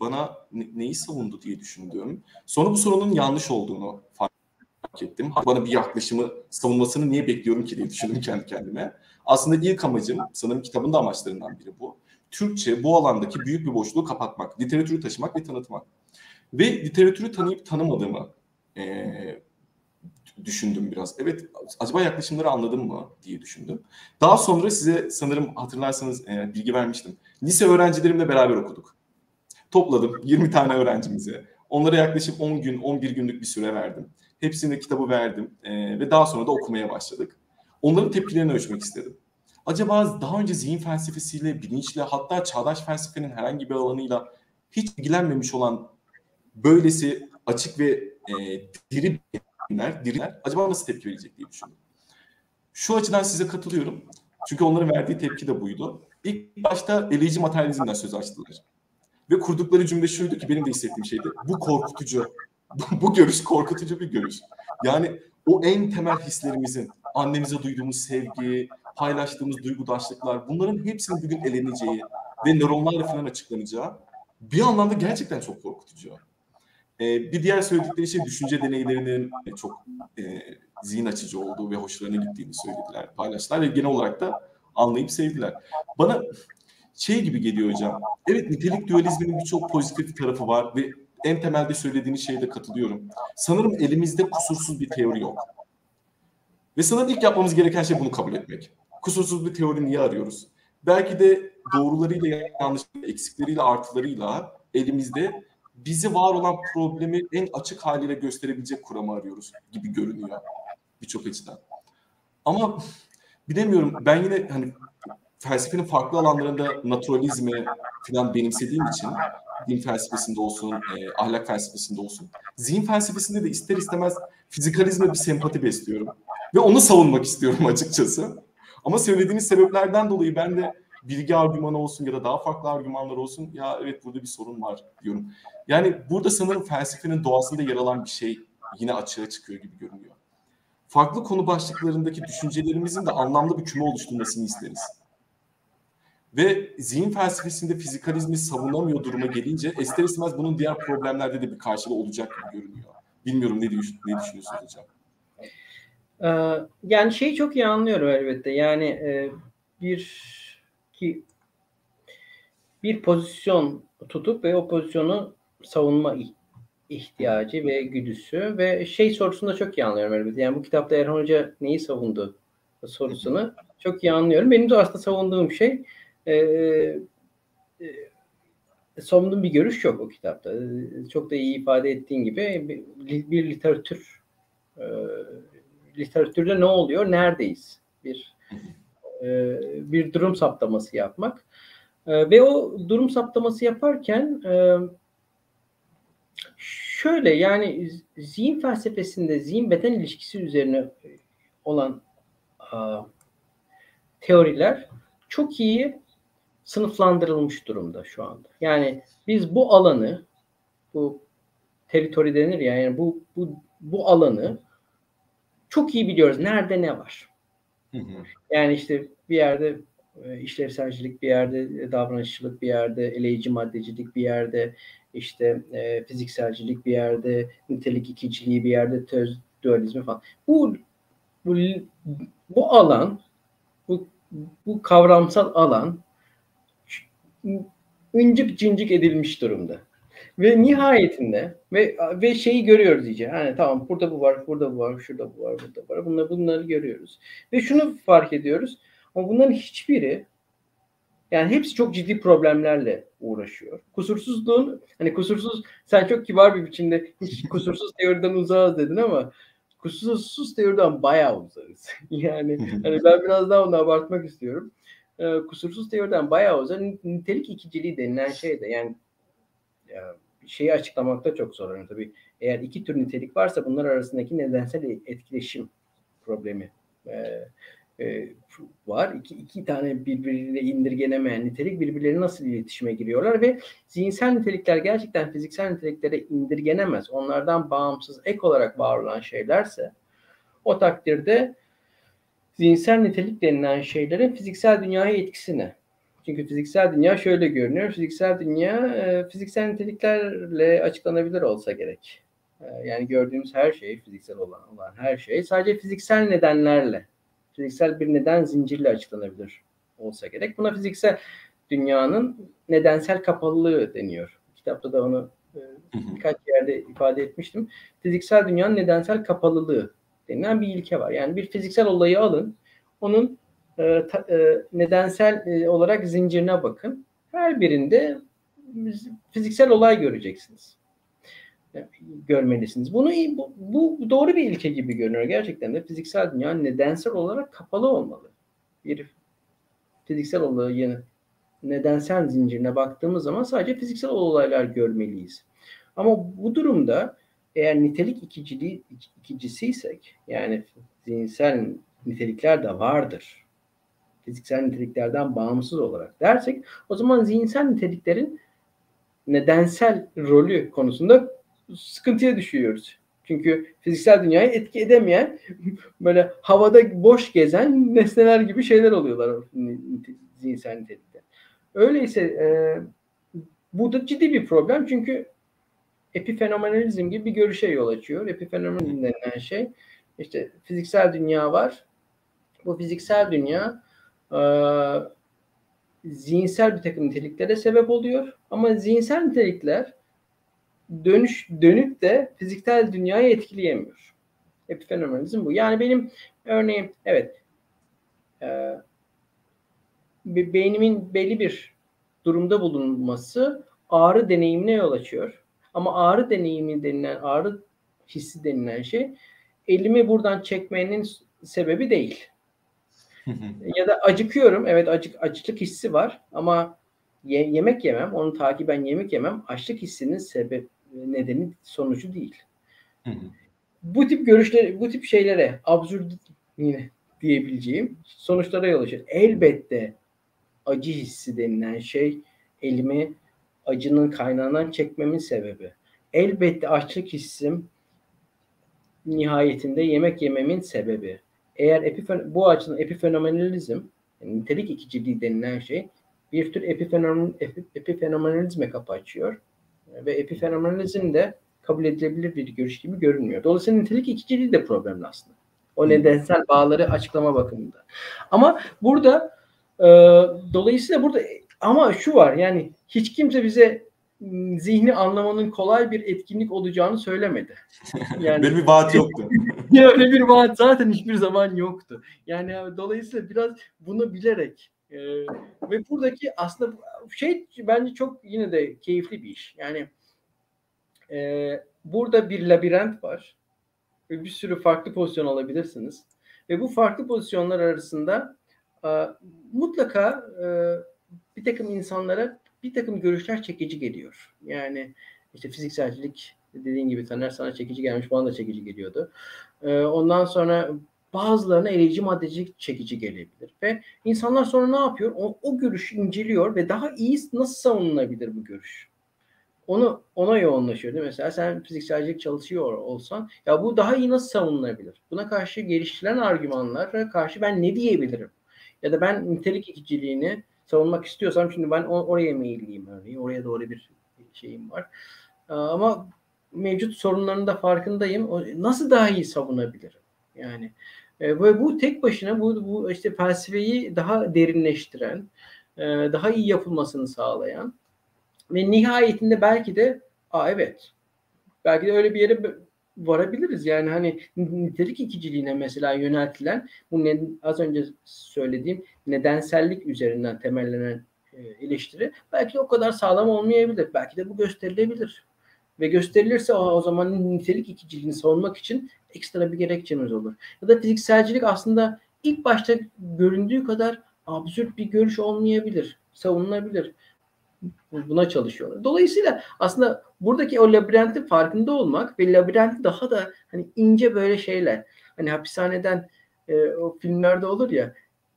bana neyi savundu diye düşündüm. Sonra bu sorunun yanlış olduğunu fark ettim. Bana bir yaklaşımı savunmasını niye bekliyorum ki diye düşündüm kendi kendime. Aslında ilk amacım sanırım kitabın da amaçlarından biri bu. Türkçe bu alandaki büyük bir boşluğu kapatmak, literatürü taşımak ve tanıtmak. Ve literatürü tanıyıp tanımadığımı e, düşündüm biraz. Evet acaba yaklaşımları anladım mı diye düşündüm. Daha sonra size sanırım hatırlarsanız e, bilgi vermiştim. Lise öğrencilerimle beraber okuduk. Topladım 20 tane öğrencimize. Onlara yaklaşık 10 gün, 11 günlük bir süre verdim. Hepsine kitabı verdim e, ve daha sonra da okumaya başladık. Onların tepkilerini ölçmek istedim. Acaba daha önce zihin felsefesiyle, bilinçle hatta çağdaş felsefenin herhangi bir alanıyla hiç ilgilenmemiş olan böylesi açık ve e, diri diriler, diriler acaba nasıl tepki verecek diye düşündüm. Şu açıdan size katılıyorum. Çünkü onların verdiği tepki de buydu. İlk başta eleyici materyalizmden söz açtılar. Ve kurdukları cümle şuydu ki benim de hissettiğim şeydi. Bu korkutucu. bu görüş korkutucu bir görüş. Yani o en temel hislerimizin, annemize duyduğumuz sevgi, paylaştığımız duygudaşlıklar bunların hepsinin bugün eleneceği ve nöronlarla falan açıklanacağı bir anlamda gerçekten çok korkutucu. Ee, bir diğer söyledikleri şey düşünce deneylerinin çok e, zihin açıcı olduğu ve hoşlarına gittiğini söylediler, paylaştılar ve genel olarak da anlayıp sevdiler. Bana şey gibi geliyor hocam. Evet nitelik dualizminin birçok pozitif tarafı var ve en temelde söylediğiniz şeye de katılıyorum. Sanırım elimizde kusursuz bir teori yok. Ve sanırım ilk yapmamız gereken şey bunu kabul etmek. Kusursuz bir teori niye arıyoruz? Belki de doğrularıyla, yanlışlarıyla, eksikleriyle, artılarıyla elimizde bizi var olan problemi en açık haliyle gösterebilecek kuramı arıyoruz gibi görünüyor birçok açıdan. Ama bilemiyorum ben yine hani felsefenin farklı alanlarında naturalizmi falan benimsediğim için din felsefesinde olsun, e, ahlak felsefesinde olsun. Zihin felsefesinde de ister istemez fizikalizme bir sempati besliyorum. Ve onu savunmak istiyorum açıkçası. Ama söylediğiniz sebeplerden dolayı ben de bilgi argümanı olsun ya da daha farklı argümanlar olsun ya evet burada bir sorun var diyorum. Yani burada sanırım felsefenin doğasında yer alan bir şey yine açığa çıkıyor gibi görünüyor. Farklı konu başlıklarındaki düşüncelerimizin de anlamlı bir küme oluşturmasını isteriz. Ve zihin felsefesinde fizikalizmi savunamıyor duruma gelince ister istemez bunun diğer problemlerde de bir karşılığı olacak gibi görünüyor. Bilmiyorum ne, düşün, ne düşünüyorsunuz hocam? Ee, yani şeyi çok iyi anlıyorum elbette. Yani e, bir ki bir pozisyon tutup ve o pozisyonu savunma ihtiyacı ve güdüsü ve şey sorusunu da çok iyi anlıyorum elbette. Yani bu kitapta Erhan Hoca neyi savundu sorusunu çok iyi anlıyorum. Benim de aslında savunduğum şey e, e, savunduğum bir görüş yok o kitapta. Çok da iyi ifade ettiğin gibi bir, bir literatür e, literatürde ne oluyor, neredeyiz? Bir e, bir durum saptaması yapmak. E, ve o durum saptaması yaparken e, şöyle yani zihin felsefesinde zihin beden ilişkisi üzerine olan teoriler çok iyi sınıflandırılmış durumda şu anda. Yani biz bu alanı bu teritori denir ya yani bu bu bu alanı çok iyi biliyoruz. Nerede ne var? Hı hı. Yani işte bir yerde e, işlevselcilik, bir yerde davranışçılık, bir yerde eleyici maddecilik, bir yerde işte e, fizikselcilik, bir yerde nitelik ikiciliği, bir yerde töz dualizmi falan. Bu bu, bu alan bu, bu kavramsal alan incik cincik edilmiş durumda. Ve nihayetinde ve ve şeyi görüyoruz iyice. Hani tamam burada bu var, burada bu var, şurada bu var, burada bu var. Bunları bunları görüyoruz. Ve şunu fark ediyoruz. Ama bunların hiçbiri yani hepsi çok ciddi problemlerle uğraşıyor. Kusursuzluğun hani kusursuz sen çok kibar bir biçimde hiç kusursuz teoriden uzağız dedin ama kusursuz teoriden bayağı uzağız. yani hani ben biraz daha onu abartmak istiyorum. Ee, kusursuz teoriden bayağı uzak. Nitelik ikiciliği denilen şey de yani ya, şeyi açıklamakta çok zorlanıyor tabii. Eğer iki tür nitelik varsa bunlar arasındaki nedensel etkileşim problemi e, e, var. İki, iki tane birbiriyle indirgenemeyen nitelik birbirleri nasıl iletişime giriyorlar ve zihinsel nitelikler gerçekten fiziksel niteliklere indirgenemez. Onlardan bağımsız ek olarak var olan şeylerse o takdirde zihinsel nitelik denilen şeylerin fiziksel dünyaya etkisini çünkü fiziksel dünya şöyle görünüyor. Fiziksel dünya e, fiziksel niteliklerle açıklanabilir olsa gerek. E, yani gördüğümüz her şey, fiziksel olan, olan her şey sadece fiziksel nedenlerle, fiziksel bir neden zincirle açıklanabilir olsa gerek. Buna fiziksel dünyanın nedensel kapalılığı deniyor. Kitapta da onu e, birkaç yerde ifade etmiştim. Fiziksel dünyanın nedensel kapalılığı denilen bir ilke var. Yani bir fiziksel olayı alın, onun e, ta, e, nedensel e, olarak zincirine bakın. Her birinde fiziksel olay göreceksiniz. Yani, görmelisiniz. Bunu bu, bu doğru bir ilke gibi görünüyor. Gerçekten de fiziksel dünya nedensel olarak kapalı olmalı. Bir fiziksel olayı nedensel zincirine baktığımız zaman sadece fiziksel olaylar görmeliyiz. Ama bu durumda eğer nitelik ikiciliği ikicisiysek yani zihinsel nitelikler de vardır. Fiziksel niteliklerden bağımsız olarak dersek o zaman zihinsel niteliklerin nedensel rolü konusunda sıkıntıya düşüyoruz. Çünkü fiziksel dünyayı etki edemeyen böyle havada boş gezen nesneler gibi şeyler oluyorlar zihinsel nitelikte. Öyleyse e, bu da ciddi bir problem çünkü epifenomenalizm gibi bir görüşe yol açıyor. Epifenomenalizm denilen şey işte fiziksel dünya var. Bu fiziksel dünya e, zihinsel bir takım niteliklere sebep oluyor. Ama zihinsel nitelikler dönüş dönüp de fiziksel dünyayı etkileyemiyor. Epifenomenalizm bu. Yani benim örneğin evet e, beynimin belli bir durumda bulunması ağrı deneyimine yol açıyor. Ama ağrı deneyimi denilen, ağrı hissi denilen şey elimi buradan çekmenin sebebi değil. ya da acıkıyorum. Evet acık acılık hissi var ama ye, yemek yemem, onu takiben yemek yemem açlık hissinin sebep nedeni sonucu değil. bu tip görüşler, bu tip şeylere absürt yine diyebileceğim sonuçlara yol açar. Elbette acı hissi denilen şey elimi acının kaynağından çekmemin sebebi. Elbette açlık hissim nihayetinde yemek yememin sebebi. Eğer epifen bu açıdan epifenomenalizm, yani nitelik ikiciliği denilen şey bir tür epifenomen, epifenomenalizme kapı açıyor. Ve epifenomenalizm de kabul edilebilir bir görüş gibi görünmüyor. Dolayısıyla nitelik ikiciliği de problemli aslında. O nedensel bağları açıklama bakımında. Ama burada e, dolayısıyla burada ama şu var yani hiç kimse bize zihni anlamanın kolay bir etkinlik olacağını söylemedi. Yani böyle bir vaat yoktu. öyle bir vaat zaten hiçbir zaman yoktu. Yani dolayısıyla biraz bunu bilerek e, ve buradaki aslında şey bence çok yine de keyifli bir iş. Yani e, burada bir labirent var ve bir sürü farklı pozisyon alabilirsiniz ve bu farklı pozisyonlar arasında e, mutlaka e, bir takım insanlara bir takım görüşler çekici geliyor. Yani işte fizikselcilik dediğin gibi Taner sana çekici gelmiş, bana da çekici geliyordu. Ee, ondan sonra bazılarına eleyici maddecilik çekici gelebilir. Ve insanlar sonra ne yapıyor? O, o görüşü inceliyor ve daha iyi nasıl savunulabilir bu görüş? Onu ona yoğunlaşıyor. Değil mi? Mesela sen fizikselcilik çalışıyor olsan ya bu daha iyi nasıl savunulabilir? Buna karşı geliştirilen argümanlara karşı ben ne diyebilirim? Ya da ben nitelik ikiciliğini savunmak istiyorsam şimdi ben oraya meyilliyim örneğin. Oraya doğru bir şeyim var. Ama mevcut sorunların da farkındayım. Nasıl daha iyi savunabilirim? Yani e, ve bu tek başına bu, bu işte felsefeyi daha derinleştiren, e, daha iyi yapılmasını sağlayan ve nihayetinde belki de aa evet belki de öyle bir yere varabiliriz. Yani hani nitelik ikiciliğine mesela yöneltilen bu ne, az önce söylediğim nedensellik üzerinden temellenen e, eleştiri belki de o kadar sağlam olmayabilir. Belki de bu gösterilebilir. Ve gösterilirse o, o zaman nitelik ikiciliğini savunmak için ekstra bir gerekçemiz olur. Ya da fizikselcilik aslında ilk başta göründüğü kadar absürt bir görüş olmayabilir. Savunulabilir buna çalışıyorlar. Dolayısıyla aslında buradaki o labirentin farkında olmak ve labirenti daha da hani ince böyle şeyler. Hani hapishaneden e, o filmlerde olur ya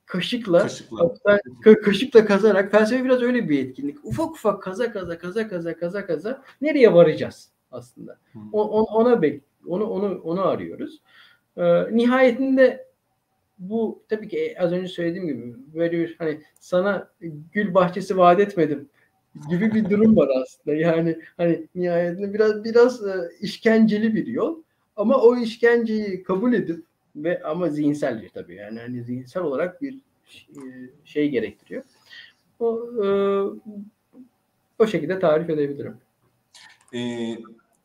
kaşıkla kaşıkla. Hatta, kaşıkla kazarak felsefe biraz öyle bir etkinlik. Ufak ufak kaza kaza kaza kaza kaza kaza nereye varacağız aslında? O, on, ona bek onu onu onu arıyoruz. Ee, nihayetinde bu tabii ki az önce söylediğim gibi böyle bir hani sana gül bahçesi vaat etmedim gibi bir durum var aslında. Yani hani nihayetinde biraz biraz e, işkenceli bir yol ama o işkenceyi kabul edip ve ama zihinsel tabii yani hani zihinsel olarak bir e, şey gerektiriyor. O e, o şekilde tarif edebilirim. E,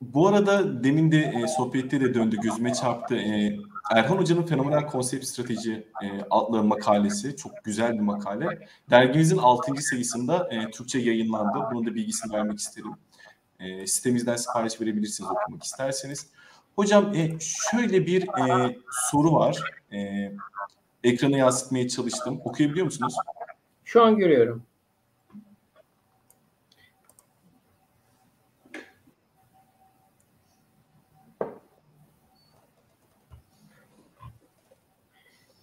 bu arada demin de e, sohbette de döndü gözüme çarptı. E, Erhan Hoca'nın Fenomenal Konsept Strateji e, adlı makalesi çok güzel bir makale. Dergimizin 6. sayısında e, Türkçe yayınlandı. Bunun da bilgisini vermek isterim. E, sitemizden sipariş verebilirsiniz okumak isterseniz. Hocam e, şöyle bir e, soru var. E, ekrana yansıtmaya çalıştım. Okuyabiliyor musunuz? Şu an görüyorum.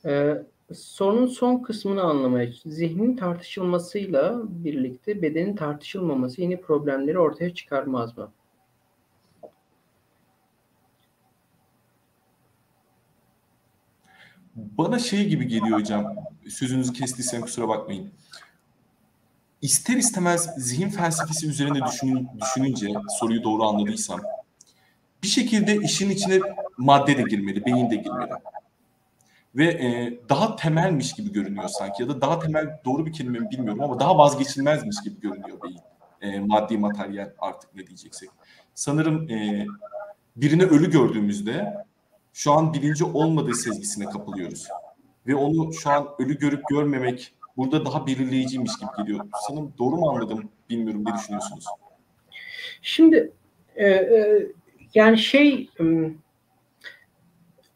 Ee, sorunun son kısmını anlamaya Zihnin tartışılmasıyla birlikte bedenin tartışılmaması yeni problemleri ortaya çıkarmaz mı? Bana şey gibi geliyor hocam. Sözünüzü kestiysem kusura bakmayın. İster istemez zihin felsefesi üzerinde düşün, düşününce soruyu doğru anladıysam bir şekilde işin içine madde de girmeli, beyin de girmeli. Ve e, daha temelmiş gibi görünüyor sanki ya da daha temel doğru bir kelime mi bilmiyorum ama daha vazgeçilmezmiş gibi görünüyor beyin. E, maddi materyal artık ne diyeceksek. Sanırım e, birini ölü gördüğümüzde şu an bilinci olmadığı sezgisine kapılıyoruz. Ve onu şu an ölü görüp görmemek burada daha belirleyiciymiş gibi geliyor. Sanırım doğru mu anladım bilmiyorum ne düşünüyorsunuz? Şimdi e, e, yani şey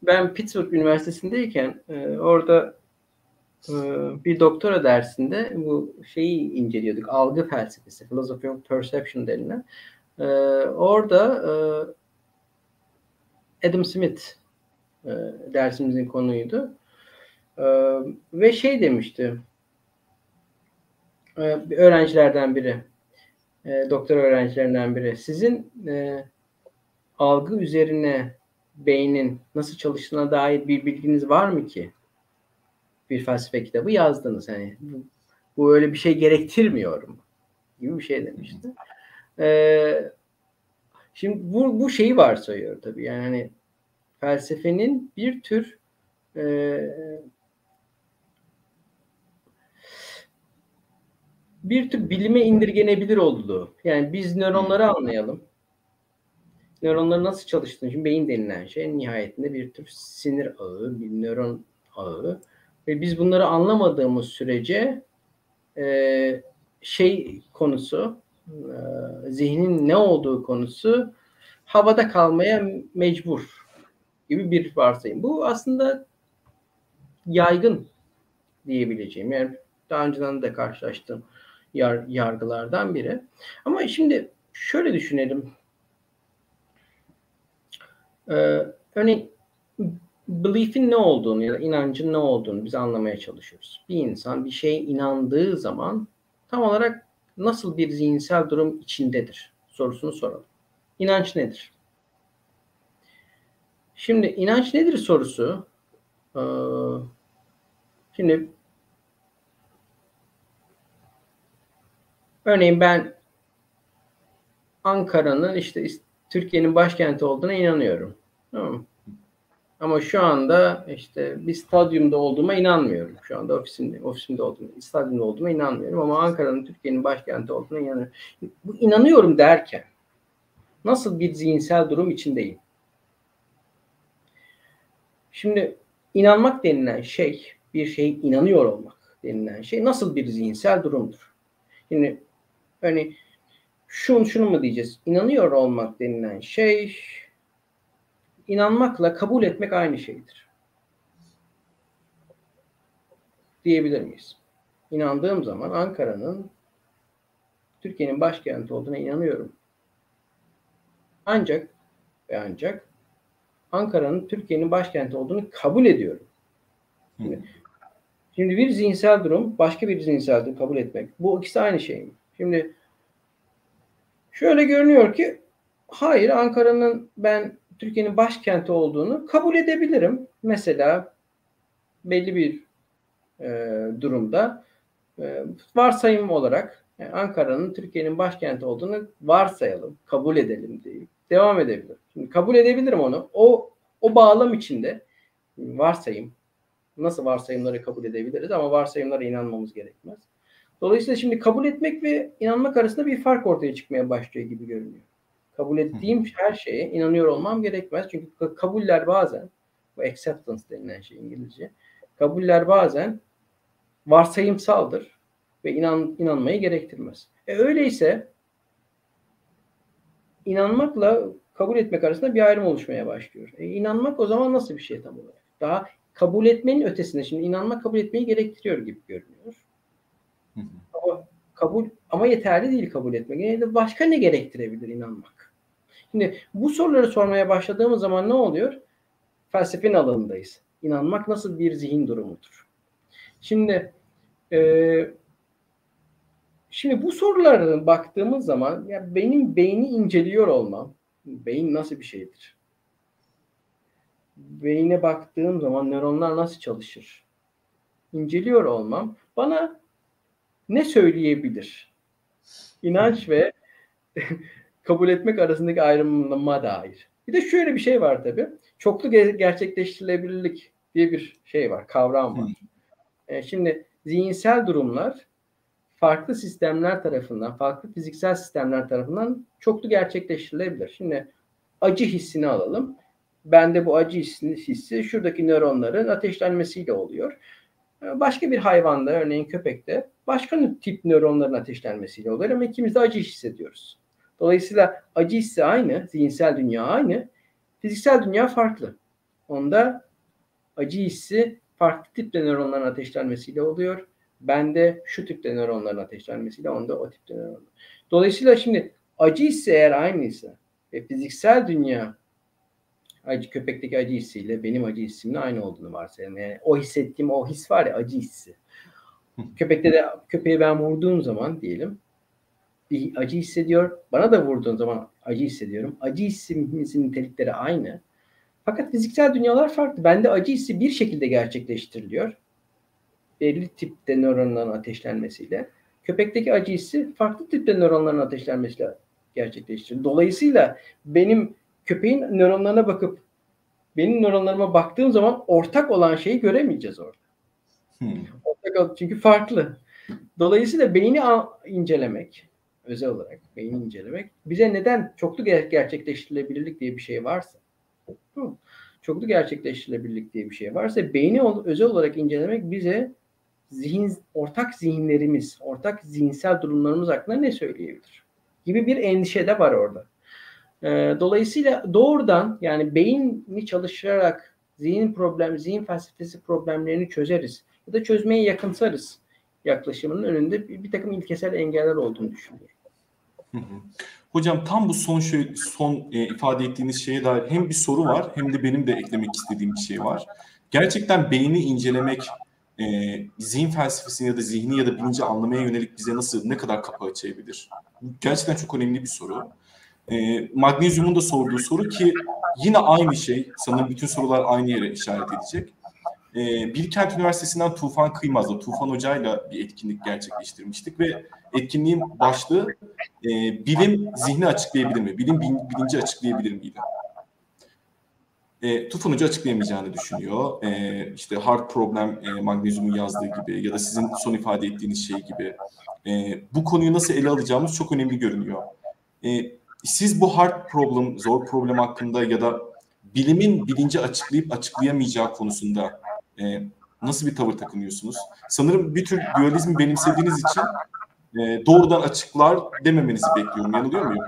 ben Pittsburgh Üniversitesi'ndeyken e, orada e, bir doktora dersinde bu şeyi inceliyorduk. Algı felsefesi, philosophy of perception denilen. E, orada e, Adam Smith e, dersimizin konuydu. E, ve şey demişti e, öğrencilerden biri e, doktor öğrencilerinden biri sizin e, algı üzerine beynin nasıl çalıştığına dair bir bilginiz var mı ki? Bir felsefe kitabı yazdınız. Hani bu, bu öyle bir şey gerektirmiyorum gibi bir şey demişti. Ee, şimdi bu, bu şeyi varsayıyor tabii. Yani hani felsefenin bir tür e, bir tür bilime indirgenebilir olduğu. Yani biz nöronları anlayalım. Nöronların nasıl çalıştığını, şimdi beyin denilen şey nihayetinde bir tür sinir ağı, bir nöron ağı. Ve biz bunları anlamadığımız sürece e, şey konusu, e, zihnin ne olduğu konusu havada kalmaya mecbur gibi bir varsayım. Bu aslında yaygın diyebileceğim. Yani daha önceden de karşılaştığım yar, yargılardan biri. Ama şimdi şöyle düşünelim. Ee, örneğin belief'in ne olduğunu ya da inancın ne olduğunu biz anlamaya çalışıyoruz. Bir insan bir şeye inandığı zaman tam olarak nasıl bir zihinsel durum içindedir sorusunu soralım. İnanç nedir? Şimdi inanç nedir sorusu ee, şimdi örneğin ben Ankara'nın işte Türkiye'nin başkenti olduğuna inanıyorum. Tamam. Ama şu anda işte bir stadyumda olduğuma inanmıyorum. Şu anda ofisimde, ofisimde olduğuma, stadyumda olduğuma inanmıyorum. Ama Ankara'nın Türkiye'nin başkenti olduğuna inanıyorum. Bu inanıyorum derken nasıl bir zihinsel durum içindeyim? Şimdi inanmak denilen şey, bir şey inanıyor olmak denilen şey nasıl bir zihinsel durumdur? Şimdi hani şunu şunu mu diyeceğiz? İnanıyor olmak denilen şey inanmakla kabul etmek aynı şeydir. Diyebilir miyiz? İnandığım zaman Ankara'nın Türkiye'nin başkenti olduğuna inanıyorum. Ancak ve ancak Ankara'nın Türkiye'nin başkenti olduğunu kabul ediyorum. Şimdi, şimdi bir zihinsel durum, başka bir zihinsel durum kabul etmek. Bu ikisi aynı şey mi? Şimdi Şöyle görünüyor ki hayır Ankara'nın ben Türkiye'nin başkenti olduğunu kabul edebilirim. Mesela belli bir e, durumda e, varsayım olarak yani Ankara'nın Türkiye'nin başkenti olduğunu varsayalım, kabul edelim diye devam edebilirim. Şimdi kabul edebilirim onu. O o bağlam içinde varsayım nasıl varsayımları kabul edebiliriz ama varsayımlara inanmamız gerekmez. Dolayısıyla şimdi kabul etmek ve inanmak arasında bir fark ortaya çıkmaya başlıyor gibi görünüyor. Kabul ettiğim her şeye inanıyor olmam gerekmez. Çünkü kabuller bazen, bu acceptance denilen şey İngilizce, kabuller bazen varsayımsaldır ve inan, inanmayı gerektirmez. E öyleyse inanmakla kabul etmek arasında bir ayrım oluşmaya başlıyor. E inanmak o zaman nasıl bir şey tam olarak? Daha kabul etmenin ötesinde şimdi inanmak kabul etmeyi gerektiriyor gibi görünüyor. Ama kabul ama yeterli değil kabul etmek. Yani başka ne gerektirebilir inanmak? Şimdi bu soruları sormaya başladığımız zaman ne oluyor? Felsefenin alanındayız. inanmak nasıl bir zihin durumudur? Şimdi e, şimdi bu sorulara baktığımız zaman ya benim beyni inceliyor olmam, beyin nasıl bir şeydir? Beyine baktığım zaman nöronlar nasıl çalışır? İnceliyor olmam bana ne söyleyebilir? İnanç ve kabul etmek arasındaki ayrımlama dair. Bir de şöyle bir şey var tabii. Çoklu gerçekleştirilebilirlik diye bir şey var, kavram var. E, şimdi zihinsel durumlar farklı sistemler tarafından, farklı fiziksel sistemler tarafından çoklu gerçekleştirilebilir. Şimdi acı hissini alalım. Bende bu acı hissi, hissi şuradaki nöronların ateşlenmesiyle oluyor. E, başka bir hayvanda, örneğin köpekte başka tip nöronların ateşlenmesiyle oluyor ama ikimiz de acı hissediyoruz. Dolayısıyla acı hissi aynı, zihinsel dünya aynı, fiziksel dünya farklı. Onda acı hissi farklı tipte nöronların ateşlenmesiyle oluyor. Bende şu tipte nöronların ateşlenmesiyle onda o tipte nöronlar. Dolayısıyla şimdi acı hissi eğer aynıysa ve fiziksel dünya acı köpekteki acı hissiyle benim acı hissimin aynı olduğunu varsayalım. Yani o hissettiğim o his var ya acı hissi. Köpekte de köpeği ben vurduğum zaman diyelim bir acı hissediyor. Bana da vurduğun zaman acı hissediyorum. Acı hissimizin nitelikleri aynı. Fakat fiziksel dünyalar farklı. Bende acı hissi bir şekilde gerçekleştiriliyor. Belli tipte nöronların ateşlenmesiyle. Köpekteki acı hissi farklı tipte nöronların ateşlenmesiyle gerçekleştiriliyor. Dolayısıyla benim köpeğin nöronlarına bakıp benim nöronlarıma baktığım zaman ortak olan şeyi göremeyeceğiz orada. Hmm. Ortak, çünkü farklı. Dolayısıyla beyni incelemek, özel olarak beyni incelemek bize neden çoklu gerçekleştirilebilirlik diye bir şey varsa çoklu gerçekleştirilebilirlik diye bir şey varsa beyni özel olarak incelemek bize zihin ortak zihinlerimiz, ortak zihinsel durumlarımız hakkında ne söyleyebilir? Gibi bir endişe de var orada. Ee, dolayısıyla doğrudan yani beyni çalıştırarak zihin problem, zihin felsefesi problemlerini çözeriz ya da çözmeye yakınsarız yaklaşımının önünde bir, bir takım ilkesel engeller olduğunu düşünüyorum. Hocam tam bu son şey, son e, ifade ettiğiniz şeye dair hem bir soru var hem de benim de eklemek istediğim bir şey var. Gerçekten beyni incelemek, e, zihin felsefesini ya da zihni ya da bilinci anlamaya yönelik bize nasıl ne kadar kapı açabilir? Gerçekten çok önemli bir soru. E, Magnezyum'un da sorduğu soru ki yine aynı şey. Sanırım bütün sorular aynı yere işaret edecek. E, Bilkent Üniversitesi'nden Tufan Kıymaz'la, Tufan Hoca'yla bir etkinlik gerçekleştirmiştik ve etkinliğin başlığı e, bilim zihni açıklayabilir mi? Bilim bilinci açıklayabilir miydi? E, Hoca açıklayamayacağını düşünüyor. E, işte hard problem e, magnezyumun yazdığı gibi ya da sizin son ifade ettiğiniz şey gibi. E, bu konuyu nasıl ele alacağımız çok önemli görünüyor. E, siz bu hard problem, zor problem hakkında ya da bilimin bilinci açıklayıp açıklayamayacağı konusunda e, nasıl bir tavır takınıyorsunuz? Sanırım bir tür dualizmi benimsediğiniz için e, doğrudan açıklar dememenizi bekliyorum. Yanılıyor muyum?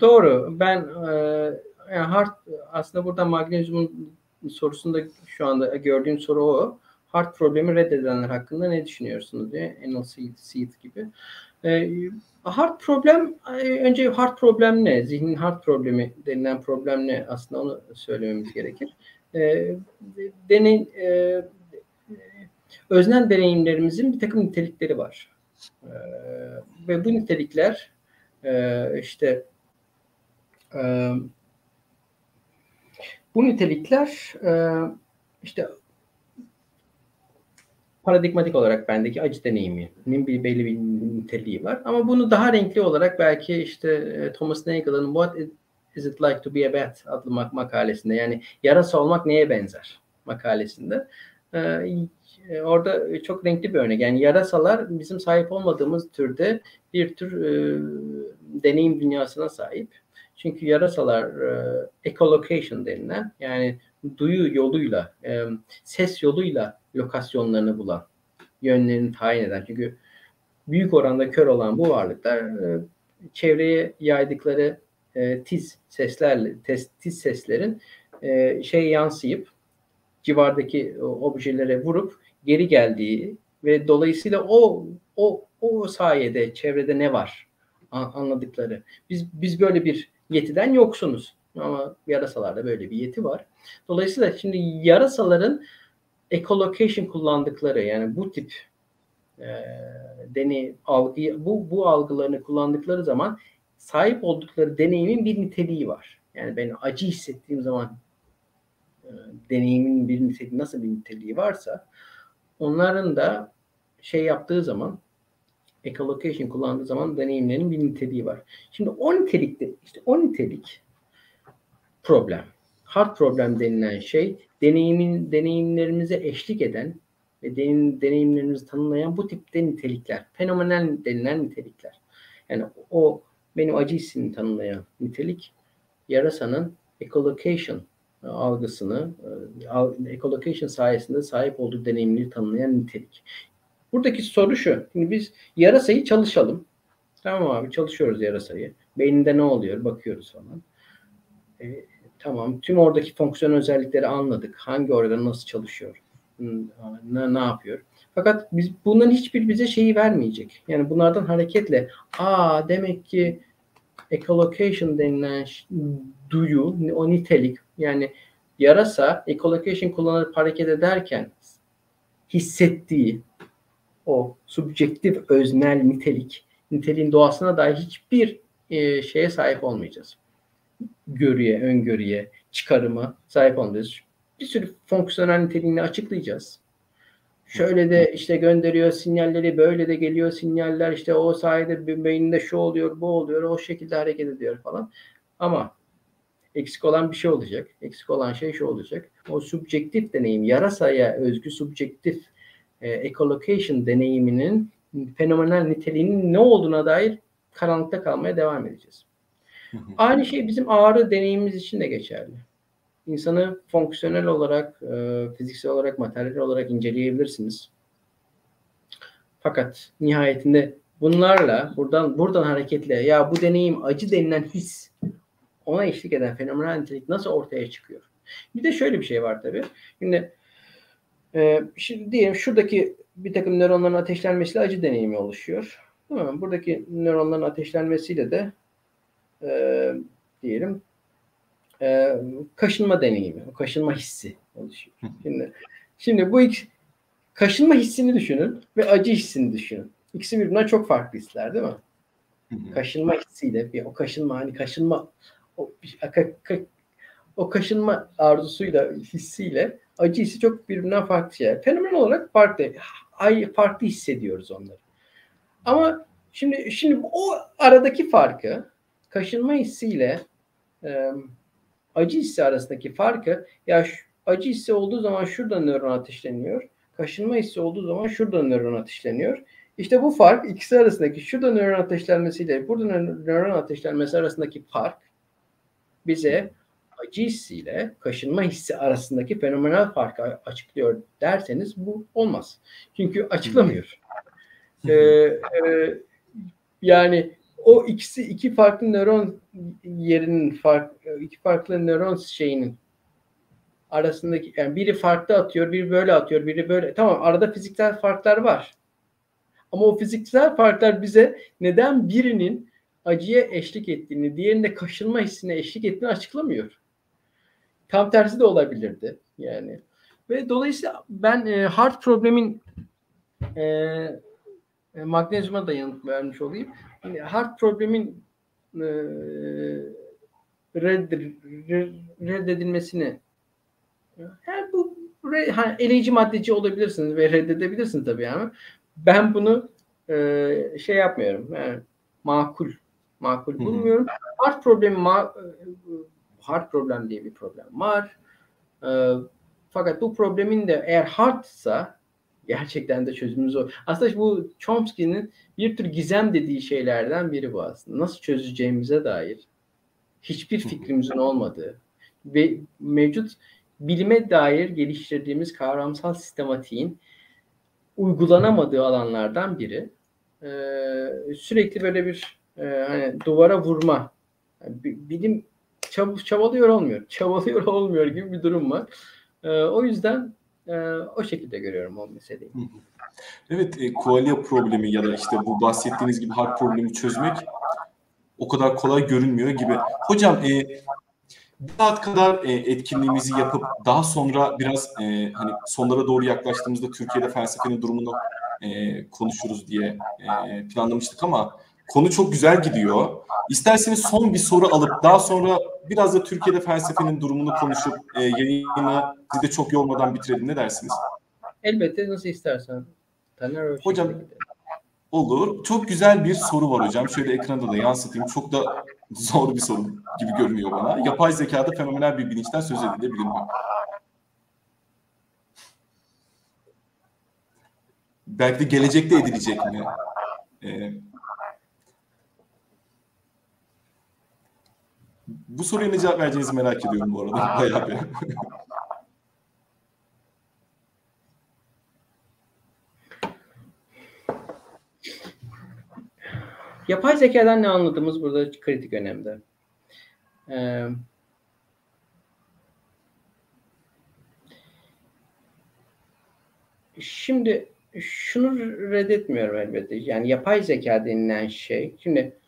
Doğru. Ben e, yani hard aslında burada magnezyumun sorusunda şu anda gördüğüm soru o. Hard problemi reddedenler hakkında ne düşünüyorsunuz diye. Enel Seed gibi. E, hard problem e, önce hard problem ne? Zihnin hard problemi denilen problem ne? Aslında onu söylememiz gerekir. E, deney, e, öznel deneyimlerimizin bir takım nitelikleri var. E, ve bu nitelikler e, işte e, bu nitelikler e, işte paradigmatik olarak bendeki acı deneyiminin bir belli bir niteliği var. Ama bunu daha renkli olarak belki işte e, Thomas Nagel'ın What is it like to be a bat adlı mak- makalesinde yani yarasa olmak neye benzer makalesinde e, orada çok renkli bir örnek. Yani yarasalar bizim sahip olmadığımız türde bir tür e, deneyim dünyasına sahip. Çünkü yarasalar e, echolocation denilen yani duyu yoluyla, e, ses yoluyla lokasyonlarını bulan, yönlerini tayin eden. Çünkü büyük oranda kör olan bu varlıklar e, çevreye yaydıkları e, tiz seslerle, tiz seslerin e, şey yansıyıp civardaki objelere vurup geri geldiği ve dolayısıyla o o o sayede çevrede ne var anladıkları. Biz biz böyle bir yetiden yoksunuz. Ama yarasalarda böyle bir yeti var. Dolayısıyla şimdi yarasaların echolocation kullandıkları yani bu tip e, deney algı bu bu algılarını kullandıkları zaman sahip oldukları deneyimin bir niteliği var. Yani ben acı hissettiğim zaman e, deneyimin bir niteliği nasıl bir niteliği varsa onların da şey yaptığı zaman echolocation kullandığı zaman deneyimlerin bir niteliği var. Şimdi o nitelikte işte o nitelik problem. Hard problem denilen şey deneyimin deneyimlerimize eşlik eden ve deneyim, deneyimlerimizi tanımlayan bu tipte nitelikler. Fenomenal denilen nitelikler. Yani o benim acı hissini tanımlayan nitelik yarasanın echolocation algısını, e, echolocation sayesinde sahip olduğu deneyimleri tanımlayan nitelik. Buradaki soru şu. Şimdi biz yarasayı çalışalım. Tamam abi çalışıyoruz yarasayı. Beyninde ne oluyor bakıyoruz falan. E, tamam tüm oradaki fonksiyon özellikleri anladık. Hangi organ nasıl çalışıyor? Ne, ne yapıyor? Fakat biz bunların hiçbir bize şeyi vermeyecek. Yani bunlardan hareketle aa demek ki echolocation denilen duyu, o nitelik yani yarasa echolocation kullanıp hareket ederken hissettiği o subjektif öznel nitelik, niteliğin doğasına dair hiçbir e, şeye sahip olmayacağız. Görüye, öngörüye, çıkarıma sahip olmayacağız. Bir sürü fonksiyonel niteliğini açıklayacağız. Şöyle de işte gönderiyor sinyalleri, böyle de geliyor sinyaller, işte o sayede beyninde şu oluyor, bu oluyor, o şekilde hareket ediyor falan. Ama eksik olan bir şey olacak. Eksik olan şey şu olacak. O subjektif deneyim, yarasaya özgü subjektif e, echolocation deneyiminin fenomenal niteliğinin ne olduğuna dair karanlıkta kalmaya devam edeceğiz. Aynı şey bizim ağrı deneyimimiz için de geçerli. İnsanı fonksiyonel olarak, e, fiziksel olarak, materyal olarak inceleyebilirsiniz. Fakat nihayetinde bunlarla buradan buradan hareketle ya bu deneyim acı denilen his ona eşlik eden fenomenal nitelik nasıl ortaya çıkıyor? Bir de şöyle bir şey var tabii. Şimdi e, şimdi diyelim şuradaki bir takım nöronların ateşlenmesiyle acı deneyimi oluşuyor. Değil mi? Buradaki nöronların ateşlenmesiyle de e, diyelim e, kaşınma deneyimi, kaşınma hissi oluşuyor. Şimdi, şimdi bu iki, kaşınma hissini düşünün ve acı hissini düşünün. İkisi birbirinden çok farklı hisler değil mi? Kaşınma hissiyle bir o kaşınma hani kaşınma o, o kaşınma arzusuyla hissiyle acı hissi çok birbirinden farklı şeyler. Fenomen olarak farklı. Ay, farklı hissediyoruz onları. Ama şimdi şimdi o aradaki farkı kaşınma hissiyle e, acı hissi arasındaki farkı ya şu, acı hissi olduğu zaman şurada nöron ateşleniyor. Kaşınma hissi olduğu zaman şurada nöron ateşleniyor. İşte bu fark ikisi arasındaki şurada nöron ateşlenmesiyle burada nöron ateşlenmesi arasındaki fark bize acı hissiyle kaşınma hissi arasındaki fenomenal farkı açıklıyor derseniz bu olmaz. Çünkü açıklamıyor. ee, e, yani o ikisi iki farklı nöron yerinin fark iki farklı nöron şeyinin arasındaki yani biri farklı atıyor, biri böyle atıyor, biri böyle. Tamam arada fiziksel farklar var. Ama o fiziksel farklar bize neden birinin acıya eşlik ettiğini, diğerinde kaşınma hissine eşlik ettiğini açıklamıyor. Tam tersi de olabilirdi yani. Ve dolayısıyla ben e, heart problemin e, e, magnezyuma da yanıt vermiş olayım. Yani heart problemin e, red, reddedilmesini yani bu re, hani eleyici maddeci olabilirsiniz ve reddedebilirsiniz tabii ama ben bunu e, şey yapmıyorum. Yani makul makul bulmuyorum. Heart problemi ma, heart problem diye bir problem var. E, fakat bu problemin de eğer heartsa gerçekten de çözümü zor. Aslında bu Chomsky'nin bir tür gizem dediği şeylerden biri bu aslında. Nasıl çözeceğimize dair hiçbir fikrimizin olmadığı ve mevcut bilime dair geliştirdiğimiz kavramsal sistematiğin uygulanamadığı alanlardan biri. Ee, sürekli böyle bir e, hani duvara vurma. Yani bilim çab çabalıyor olmuyor. Çabalıyor olmuyor gibi bir durum var. Ee, o yüzden e, o şekilde görüyorum o meseleyi. Evet, e, koalya problemi ya da işte bu bahsettiğiniz gibi harp problemi çözmek o kadar kolay görünmüyor gibi. Hocam e, bir saat kadar e, etkinliğimizi yapıp daha sonra biraz e, hani sonlara doğru yaklaştığımızda Türkiye'de felsefenin durumunu e, konuşuruz diye e, planlamıştık ama konu çok güzel gidiyor. İsterseniz son bir soru alıp daha sonra biraz da Türkiye'de felsefenin durumunu konuşup e, yayını sizi de çok yormadan bitirelim. Ne dersiniz? Elbette nasıl istersen. Taner Hocam olur. Çok güzel bir soru var hocam. Şöyle ekranda da yansıtayım. Çok da zor bir soru gibi görünüyor bana. Yapay zekada fenomenal bir bilinçten söz edilebilir mi? Belki de gelecekte edilecek mi? Ee, bu soruya ne cevap vereceğinizi merak ediyorum bu arada. Bayağı bir. Yapay zekadan ne anladığımız burada kritik önemde. Ee, şimdi şunu reddetmiyorum elbette. Yani yapay zeka denilen şey. Şimdi